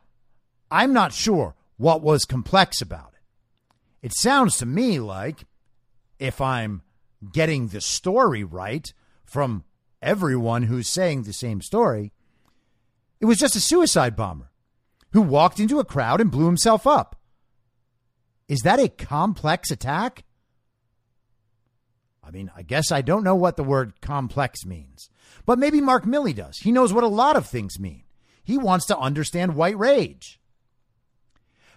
I'm not sure what was complex about it. It sounds to me like if I'm getting the story right from everyone who's saying the same story, it was just a suicide bomber who walked into a crowd and blew himself up. Is that a complex attack? I mean, I guess I don't know what the word complex means, but maybe Mark Milley does. He knows what a lot of things mean. He wants to understand white rage.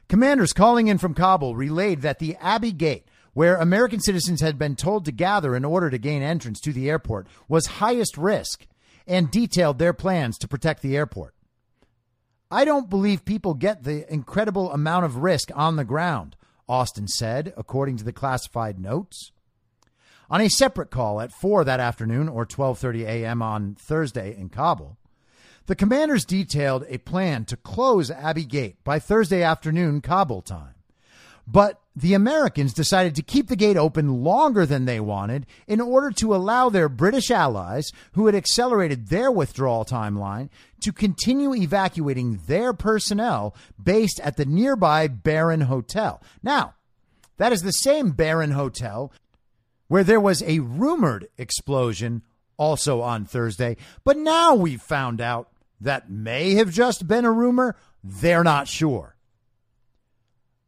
Commanders calling in from Kabul relayed that the Abbey Gate where American citizens had been told to gather in order to gain entrance to the airport, was highest risk and detailed their plans to protect the airport. I don't believe people get the incredible amount of risk on the ground, Austin said, according to the classified notes. On a separate call at 4 that afternoon or 12:30 a.m. on Thursday in Kabul, The commanders detailed a plan to close Abbey Gate by Thursday afternoon Kabul time. But the Americans decided to keep the gate open longer than they wanted in order to allow their British allies, who had accelerated their withdrawal timeline, to continue evacuating their personnel based at the nearby Baron Hotel. Now, that is the same Baron Hotel where there was a rumored explosion also on Thursday, but now we've found out that may have just been a rumor. They're not sure.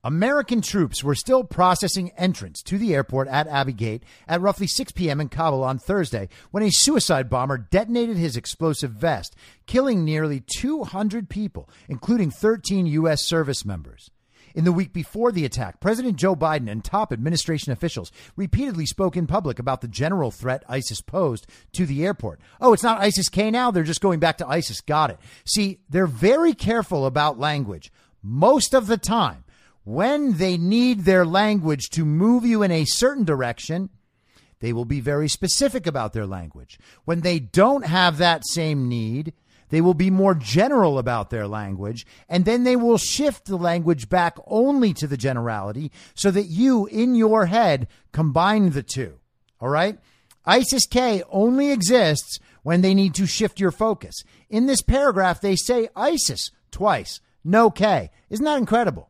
American troops were still processing entrance to the airport at Abbey Gate at roughly 6 p.m. in Kabul on Thursday when a suicide bomber detonated his explosive vest, killing nearly 200 people, including 13 U.S. service members. In the week before the attack, President Joe Biden and top administration officials repeatedly spoke in public about the general threat ISIS posed to the airport. Oh, it's not ISIS K now. They're just going back to ISIS. Got it. See, they're very careful about language most of the time when they need their language to move you in a certain direction, they will be very specific about their language. When they don't have that same need, they will be more general about their language, and then they will shift the language back only to the generality so that you, in your head, combine the two. All right? ISIS K only exists when they need to shift your focus. In this paragraph, they say ISIS twice, no K. Isn't that incredible?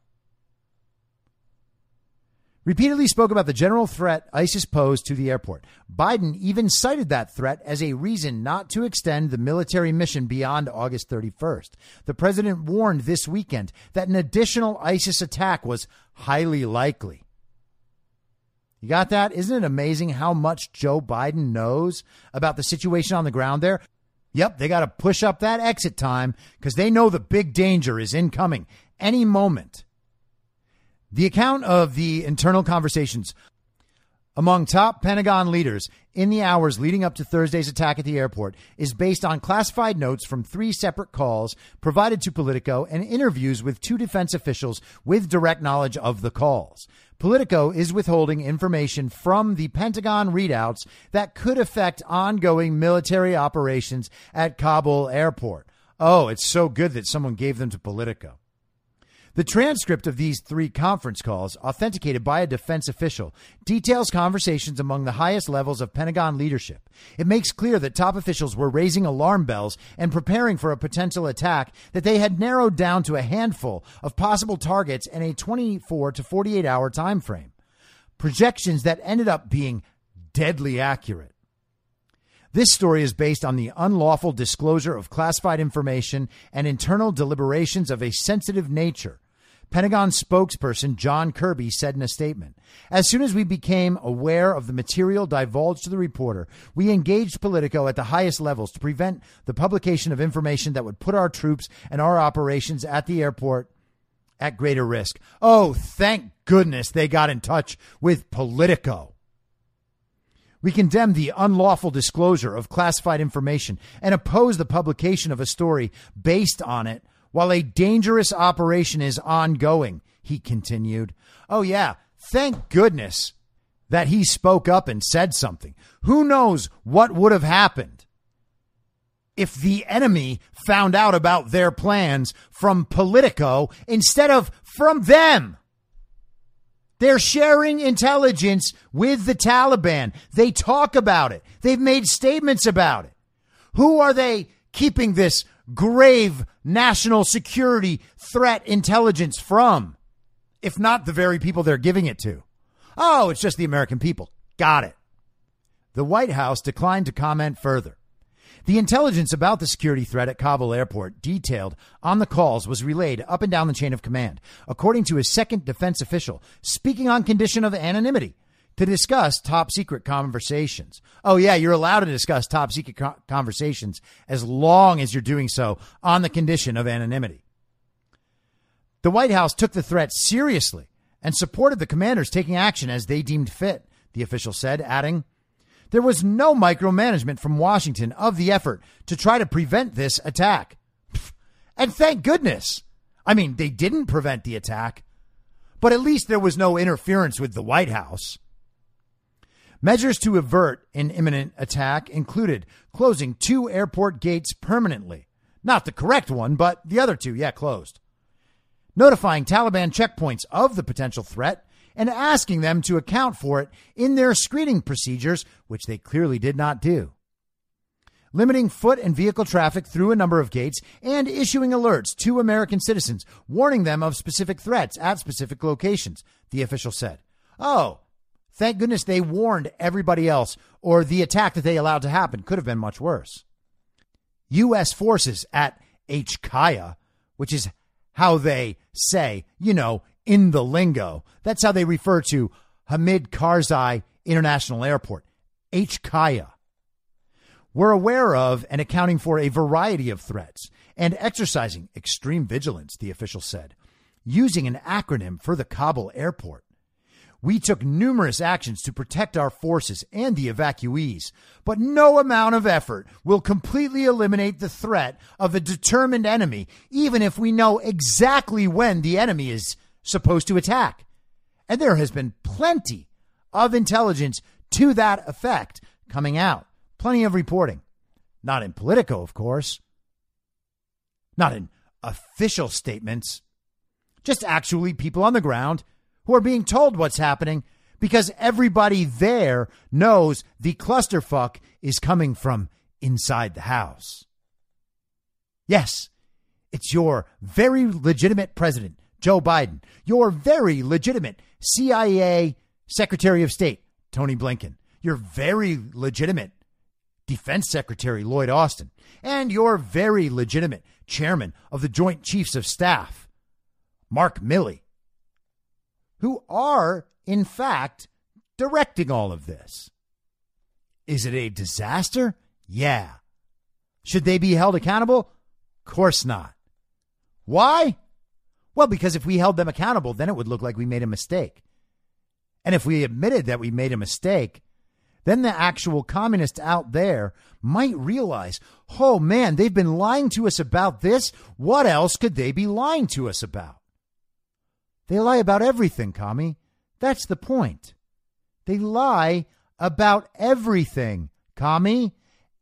Repeatedly spoke about the general threat ISIS posed to the airport. Biden even cited that threat as a reason not to extend the military mission beyond August 31st. The president warned this weekend that an additional ISIS attack was highly likely. You got that? Isn't it amazing how much Joe Biden knows about the situation on the ground there? Yep, they got to push up that exit time because they know the big danger is incoming any moment. The account of the internal conversations among top Pentagon leaders in the hours leading up to Thursday's attack at the airport is based on classified notes from three separate calls provided to Politico and interviews with two defense officials with direct knowledge of the calls. Politico is withholding information from the Pentagon readouts that could affect ongoing military operations at Kabul airport. Oh, it's so good that someone gave them to Politico. The transcript of these three conference calls, authenticated by a defense official, details conversations among the highest levels of Pentagon leadership. It makes clear that top officials were raising alarm bells and preparing for a potential attack that they had narrowed down to a handful of possible targets in a 24 to 48 hour time frame. Projections that ended up being deadly accurate. This story is based on the unlawful disclosure of classified information and internal deliberations of a sensitive nature Pentagon spokesperson John Kirby said in a statement As soon as we became aware of the material divulged to the reporter, we engaged Politico at the highest levels to prevent the publication of information that would put our troops and our operations at the airport at greater risk. Oh, thank goodness they got in touch with Politico. We condemn the unlawful disclosure of classified information and oppose the publication of a story based on it while a dangerous operation is ongoing, he continued. Oh, yeah, thank goodness that he spoke up and said something. Who knows what would have happened if the enemy found out about their plans from Politico instead of from them? They're sharing intelligence with the Taliban. They talk about it. They've made statements about it. Who are they keeping this grave national security threat intelligence from, if not the very people they're giving it to? Oh, it's just the American people. Got it. The White House declined to comment further. The intelligence about the security threat at Kabul airport detailed on the calls was relayed up and down the chain of command, according to a second defense official speaking on condition of anonymity to discuss top secret conversations. Oh, yeah, you're allowed to discuss top secret co- conversations as long as you're doing so on the condition of anonymity. The White House took the threat seriously and supported the commanders taking action as they deemed fit, the official said, adding, There was no micromanagement from Washington of the effort to try to prevent this attack. And thank goodness. I mean, they didn't prevent the attack, but at least there was no interference with the White House. Measures to avert an imminent attack included closing two airport gates permanently, Not the correct one, but the other two, yeah, closed. Notifying Taliban checkpoints of the potential threat and asking them to account for it in their screening procedures, which they clearly did not do. Limiting foot and vehicle traffic through a number of gates and issuing alerts to American citizens, warning them of specific threats at specific locations, the official said. Oh, thank goodness they warned everybody else, or the attack that they allowed to happen could have been much worse. U.S. forces at HKIA, which is how they say, you know, in the lingo. That's how they refer to Hamid Karzai International Airport, HKIA. We're aware of and accounting for a variety of threats and exercising extreme vigilance, the official said, using an acronym for the Kabul airport. We took numerous actions to protect our forces and the evacuees, but no amount of effort will completely eliminate the threat of a determined enemy, even if we know exactly when the enemy is supposed to attack. And there has been plenty of intelligence to that effect coming out. Plenty of reporting. Not in Politico, of course. Not in official statements. Just actually people on the ground who are being told what's happening because everybody there knows the clusterfuck is coming from inside the house. Yes, it's your very legitimate president, Joe Biden, your very legitimate CIA Secretary of State, Tony Blinken, your very legitimate Defense Secretary, Lloyd Austin, and your very legitimate Chairman of the Joint Chiefs of Staff, Mark Milley who are, in fact, directing all of this. Is it a disaster? Yeah. Should they be held accountable? Of course not. Why? Well, because if we held them accountable, then it would look like we made a mistake. And if we admitted that we made a mistake, then the actual communists out there might realize, oh man, they've been lying to us about this. What else could they be lying to us about? They lie about everything, commie. That's the point. They lie about everything, commie.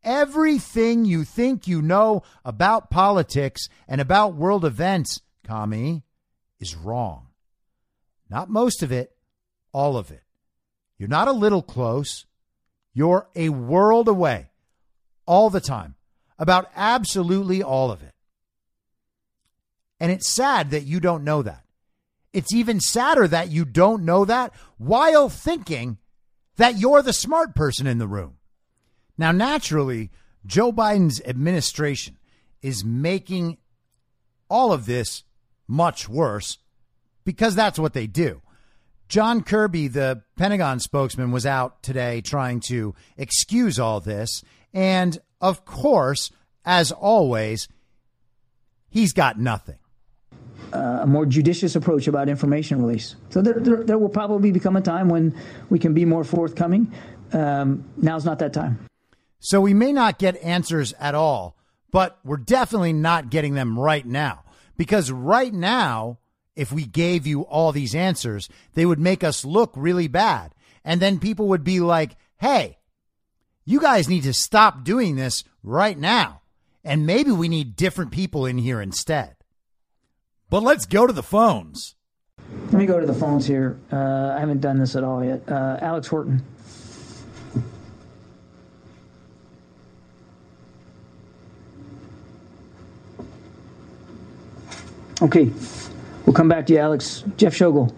Everything you think you know about politics and about world events, commie, is wrong. Not most of it, all of it. You're not a little close. You're a world away all the time about absolutely all of it. And it's sad that you don't know that. It's even sadder that you don't know that while thinking that you're the smart person in the room. Now, naturally, Joe Biden's administration is making all of this much worse because that's what they do. John Kirby, the Pentagon spokesman, was out today trying to excuse all this. And of course, as always, he's got nothing a more judicious approach about information release. So there, there, there, will probably become a time when we can be more forthcoming. Um, now's not that time. So we may not get answers at all, but we're definitely not getting them right now. Because right now, if we gave you all these answers, they would make us look really bad. And then people would be like, hey, you guys need to stop doing this right now. And maybe we need different people in here instead. But let's go to the phones. Let me go to the phones here. Uh, I haven't done this at all yet. Uh, Alex Horton. Okay, we'll come back to you, Alex. Jeff Schogol.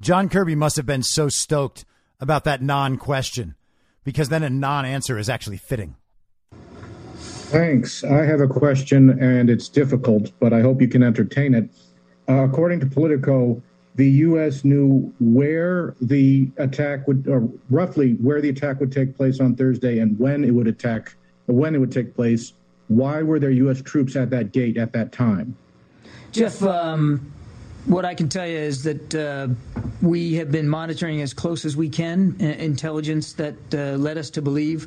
John Kirby must have been so stoked about that non question because then a non answer is actually fitting. Thanks. I have a question, and it's difficult, but I hope you can entertain it. Uh, according to Politico, the U.S. knew where the attack would, or roughly where the attack would take place on Thursday, and when it would attack, when it would take place. Why were there U.S. troops at that gate at that time? Jeff, um, what I can tell you is that uh, we have been monitoring as close as we can uh, intelligence that uh, led us to believe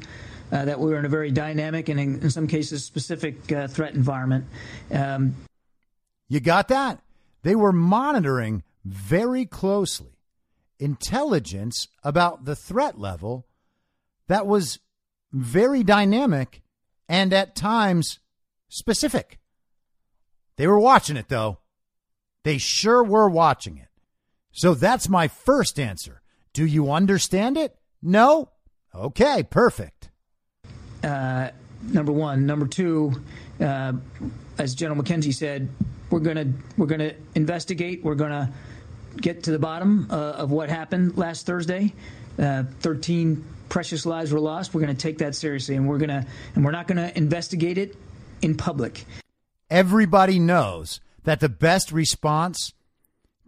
uh, that we were in a very dynamic and, in, in some cases, specific uh, threat environment. Um, you got that? They were monitoring very closely intelligence about the threat level that was very dynamic and at times specific. They were watching it, though. They sure were watching it. So that's my first answer. Do you understand it? No? Okay, perfect. Uh, number one. Number two, uh, as General McKenzie said, we're gonna we're gonna investigate. We're gonna get to the bottom uh, of what happened last Thursday. Uh, Thirteen precious lives were lost. We're gonna take that seriously, and we're gonna and we're not gonna investigate it in public. Everybody knows that the best response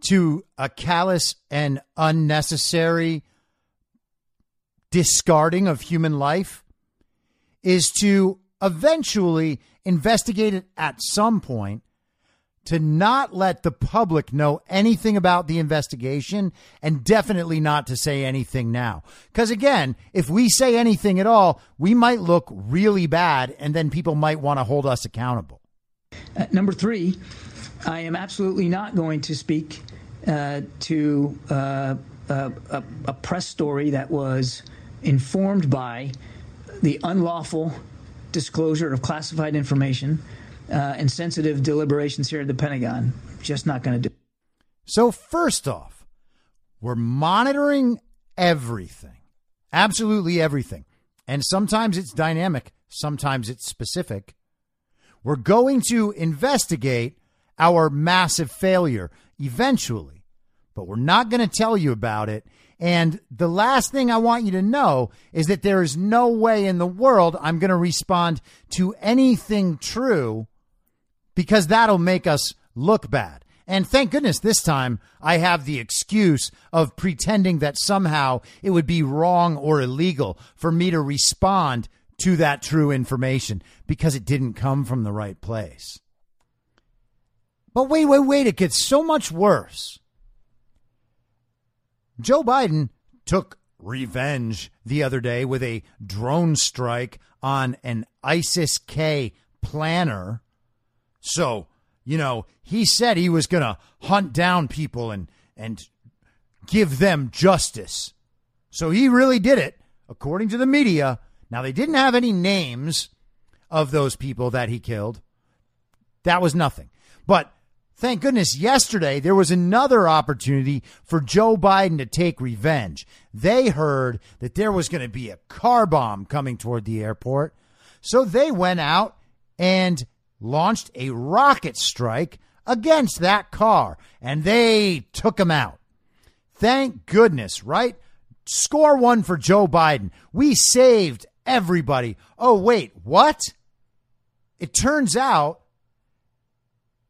to a callous and unnecessary discarding of human life is to eventually investigate it at some point to not let the public know anything about the investigation and definitely not to say anything now. Because again, if we say anything at all, we might look really bad and then people might want to hold us accountable. Uh, number three, I am absolutely not going to speak uh, to uh, a, a press story that was informed by the unlawful disclosure of classified information uh, and sensitive deliberations here at the Pentagon. Just not going to do. So first off, we're monitoring everything, absolutely everything, and sometimes it's dynamic, sometimes it's specific. We're going to investigate our massive failure eventually, but we're not going to tell you about it and the last thing I want you to know is that there is no way in the world I'm going to respond to anything true because that'll make us look bad. And thank goodness this time I have the excuse of pretending that somehow it would be wrong or illegal for me to respond to that true information because it didn't come from the right place. But wait, wait, wait, it gets so much worse. Joe Biden took revenge the other day with a drone strike on an ISIS K planner. So, you know, he said he was going to hunt down people and and give them justice. So he really did it according to the media. Now they didn't have any names of those people that he killed. That was nothing. But Thank goodness yesterday there was another opportunity for Joe Biden to take revenge. They heard that there was going to be a car bomb coming toward the airport. So they went out and launched a rocket strike against that car and they took him out. Thank goodness, right? Score one for Joe Biden. We saved everybody. Oh, wait, what? It turns out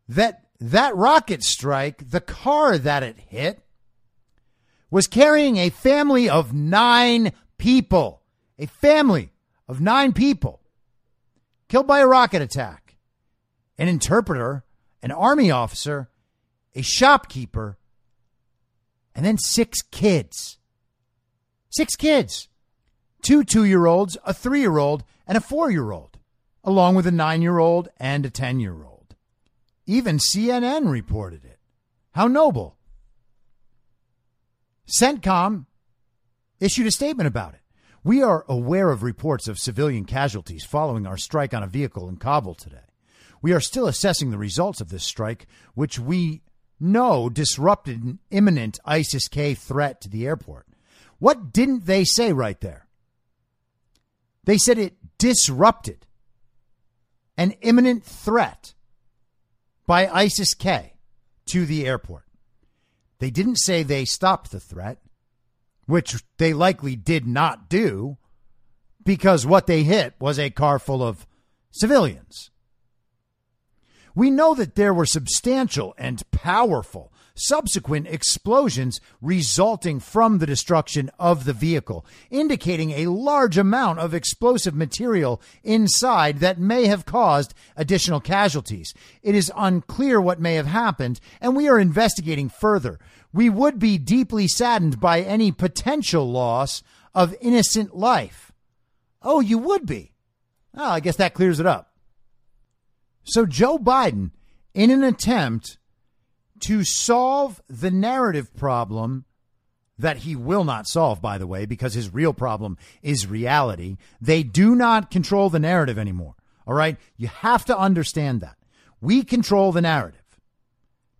that that rocket strike, the car that it hit, was carrying a family of nine people. A family of nine people killed by a rocket attack. An interpreter, an army officer, a shopkeeper, and then six kids. Six kids. Two two year olds, a three year old, and a four year old, along with a nine year old and a 10 year old. Even CNN reported it. How noble. CENTCOM issued a statement about it. We are aware of reports of civilian casualties following our strike on a vehicle in Kabul today. We are still assessing the results of this strike, which we know disrupted an imminent ISIS K threat to the airport. What didn't they say right there? They said it disrupted an imminent threat by ISIS K to the airport. They didn't say they stopped the threat, which they likely did not do because what they hit was a car full of civilians. We know that there were substantial and powerful subsequent explosions resulting from the destruction of the vehicle, indicating a large amount of explosive material inside that may have caused additional casualties. It is unclear what may have happened, and we are investigating further. We would be deeply saddened by any potential loss of innocent life. Oh, you would be. Oh, I guess that clears it up. So, Joe Biden, in an attempt to solve the narrative problem that he will not solve, by the way, because his real problem is reality. They do not control the narrative anymore. All right. You have to understand that. We control the narrative.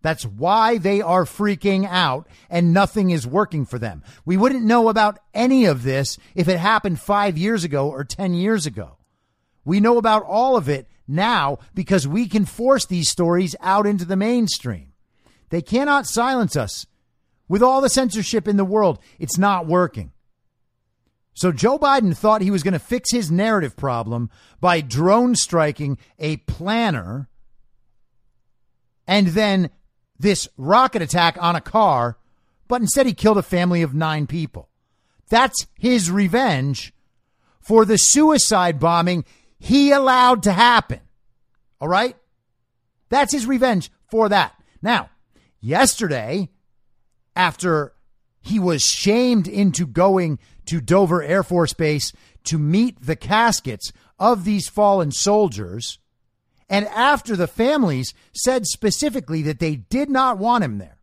That's why they are freaking out and nothing is working for them. We wouldn't know about any of this if it happened five years ago or 10 years ago. We know about all of it now because we can force these stories out into the mainstream. They cannot silence us. With all the censorship in the world, it's not working. So Joe Biden thought he was going to fix his narrative problem by drone striking a planner and then this rocket attack on a car, but instead he killed a family of nine people. That's his revenge for the suicide bombing he allowed to happen. All right? That's his revenge for that. Now, yesterday, after he was shamed into going to Dover Air Force Base to meet the caskets of these fallen soldiers, and after the families said specifically that they did not want him there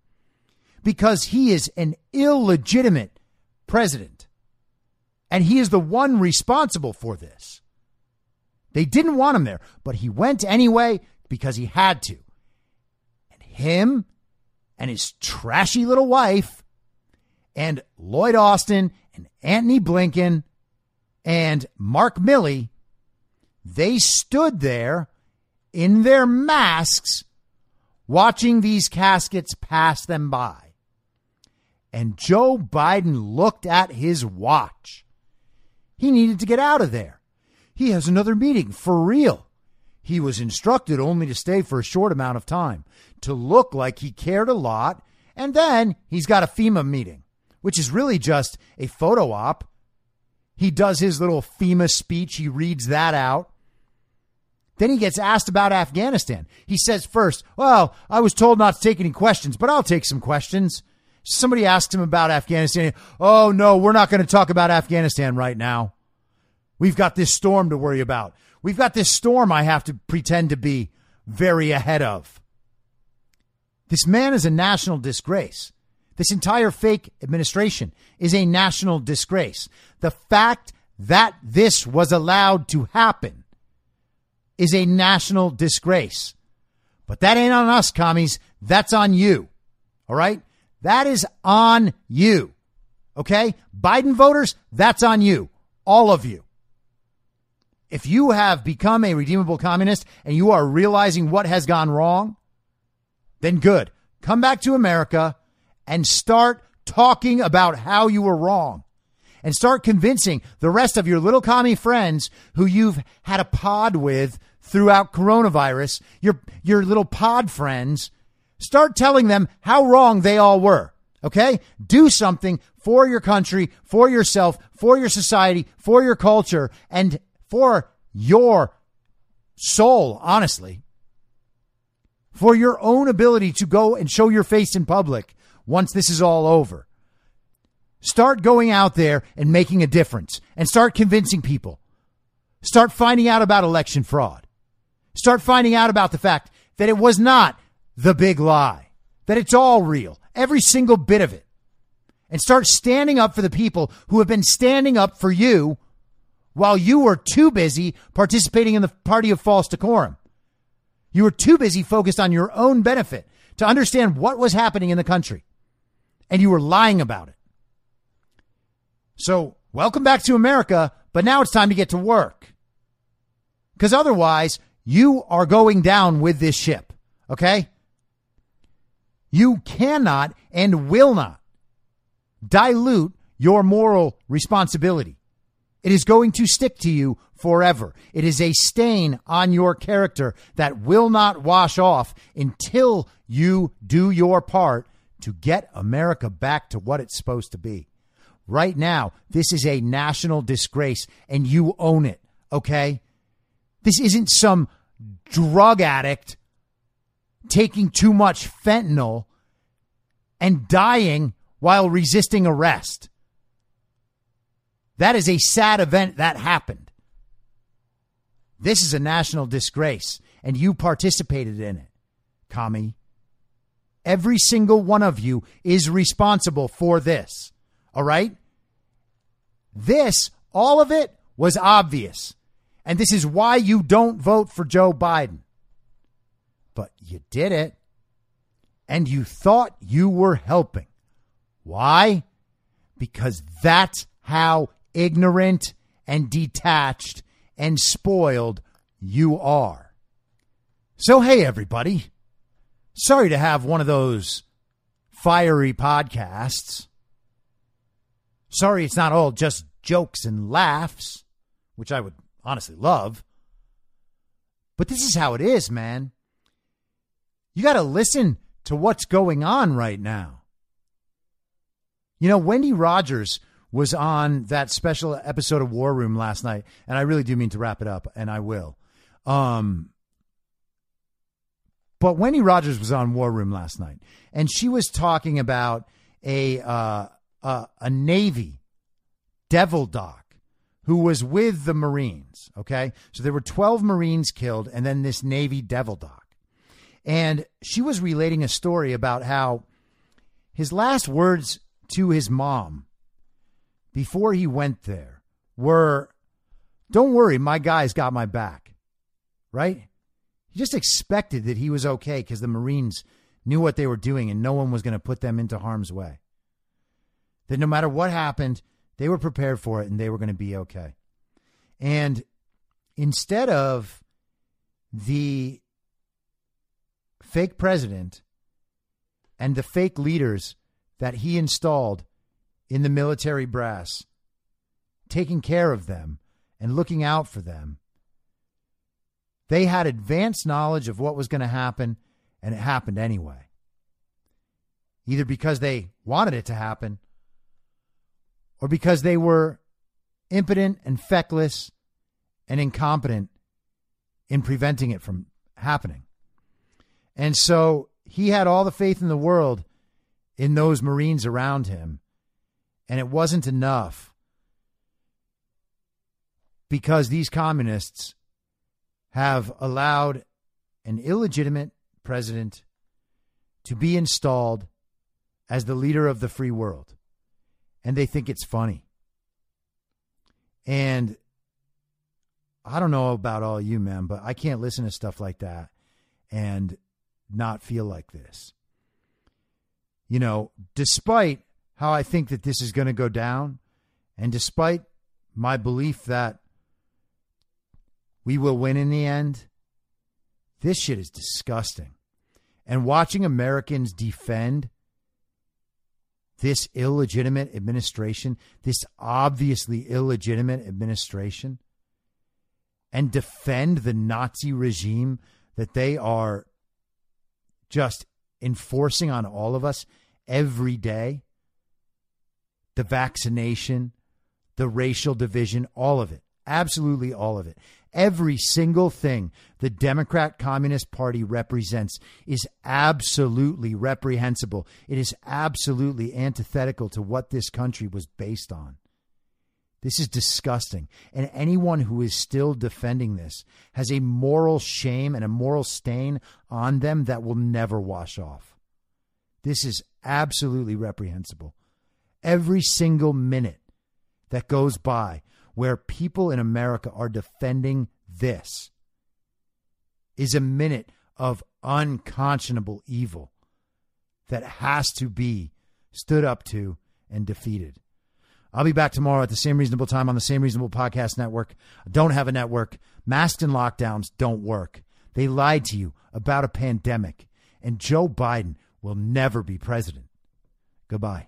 because he is an illegitimate president and he is the one responsible for this. They didn't want him there, but he went anyway because he had to. And him and his trashy little wife and Lloyd Austin and Antony Blinken and Mark Milley, they stood there in their masks watching these caskets pass them by. And Joe Biden looked at his watch. He needed to get out of there. He has another meeting for real. He was instructed only to stay for a short amount of time, to look like he cared a lot, and then he's got a FEMA meeting, which is really just a photo op. He does his little FEMA speech, he reads that out. Then he gets asked about Afghanistan. He says first, Well, I was told not to take any questions, but I'll take some questions. Somebody asked him about Afghanistan. Oh, no, we're not going to talk about Afghanistan right now. We've got this storm to worry about. We've got this storm I have to pretend to be very ahead of. This man is a national disgrace. This entire fake administration is a national disgrace. The fact that this was allowed to happen is a national disgrace. But that ain't on us, commies. That's on you. All right? That is on you. Okay? Biden voters, that's on you. All of you. If you have become a redeemable communist and you are realizing what has gone wrong, then good. Come back to America and start talking about how you were wrong and start convincing the rest of your little commie friends who you've had a pod with throughout coronavirus, your, your little pod friends, start telling them how wrong they all were. Okay? Do something for your country, for yourself, for your society, for your culture, and for your soul, honestly. For your own ability to go and show your face in public once this is all over. Start going out there and making a difference and start convincing people. Start finding out about election fraud. Start finding out about the fact that it was not the big lie, that it's all real, every single bit of it. And start standing up for the people who have been standing up for you while you were too busy participating in the party of false decorum. You were too busy focused on your own benefit to understand what was happening in the country. And you were lying about it. So, welcome back to America, but now it's time to get to work. Because otherwise, you are going down with this ship. Okay? You cannot and will not dilute your moral responsibility. It is going to stick to you forever. It is a stain on your character that will not wash off until you do your part to get America back to what it's supposed to be. Right now, this is a national disgrace and you own it, okay? This isn't some drug addict taking too much fentanyl and dying while resisting arrest. That is a sad event that happened. This is a national disgrace, and you participated in it, commie. Every single one of you is responsible for this. All right? This, all of it, was obvious. And this is why you don't vote for Joe Biden. but you did it. And you thought you were helping. Why? Because that's how ignorant and detached and spoiled you are. So, hey, everybody. Sorry to have one of those fiery podcasts. Sorry it's not all just jokes and laughs, which I would honestly love. But this is how it is, man. You got to listen to what's going on right now. You know, Wendy Rogers was on that special episode of War Room last night, and I really do mean to wrap it up, and I will. Um, but Wendy Rogers was on War Room last night, and she was talking about a uh, uh, a Navy devil doc who was with the Marines. Okay, so there were twelve Marines killed, and then this Navy devil doc, and she was relating a story about how his last words to his mom before he went there were, "Don't worry, my guy's got my back." Right? He just expected that he was okay because the Marines knew what they were doing and no one was going to put them into harm's way. That no matter what happened, they were prepared for it and they were going to be okay. And instead of the fake president and the fake leaders that he installed in the military brass, taking care of them and looking out for them, they had advanced knowledge of what was going to happen, and it happened anyway. Either because they wanted it to happen or because they were impotent and feckless and incompetent in preventing it from happening. And so he had all the faith in the world in those Marines around him, and it wasn't enough because these communists have allowed an illegitimate president to be installed as the leader of the free world. And they think it's funny. And I don't know about all you, man, but I can't listen to stuff like that and not feel like this. You know, despite how I think that this is going to go down, and despite my belief that we will win in the end. This shit is disgusting. And watching Americans defend this illegitimate administration, this obviously illegitimate administration, and defend the Nazi regime that they are just enforcing on all of us every day the vaccination, the racial division, all of it. Absolutely all of it. Every single thing the Democrat Communist Party represents is absolutely reprehensible. It is absolutely antithetical to what this country was based on. This is disgusting. And anyone who is still defending this has a moral shame and a moral stain on them that will never wash off. This is absolutely reprehensible. Every single minute that goes by where people in America are defending this is a minute of unconscionable evil that has to be stood up to and defeated. I'll be back tomorrow at the same reasonable time on the same reasonable podcast network. I don't have a network. Masks and lockdowns don't work. They lied to you about a pandemic, and Joe Biden will never be president. Goodbye.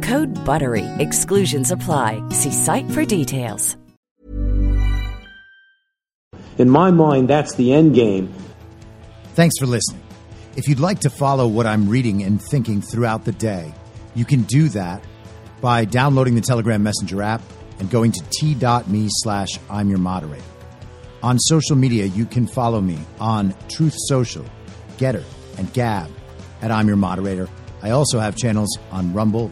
Code BUTTERY. Exclusions apply. See site for details. In my mind, that's the end game. Thanks for listening. If you'd like to follow what I'm reading and thinking throughout the day, you can do that by downloading the Telegram Messenger app and going to t.me slash I'm your moderator. On social media, you can follow me on Truth Social, Gettr, and Gab at I'm your moderator. I also have channels on Rumble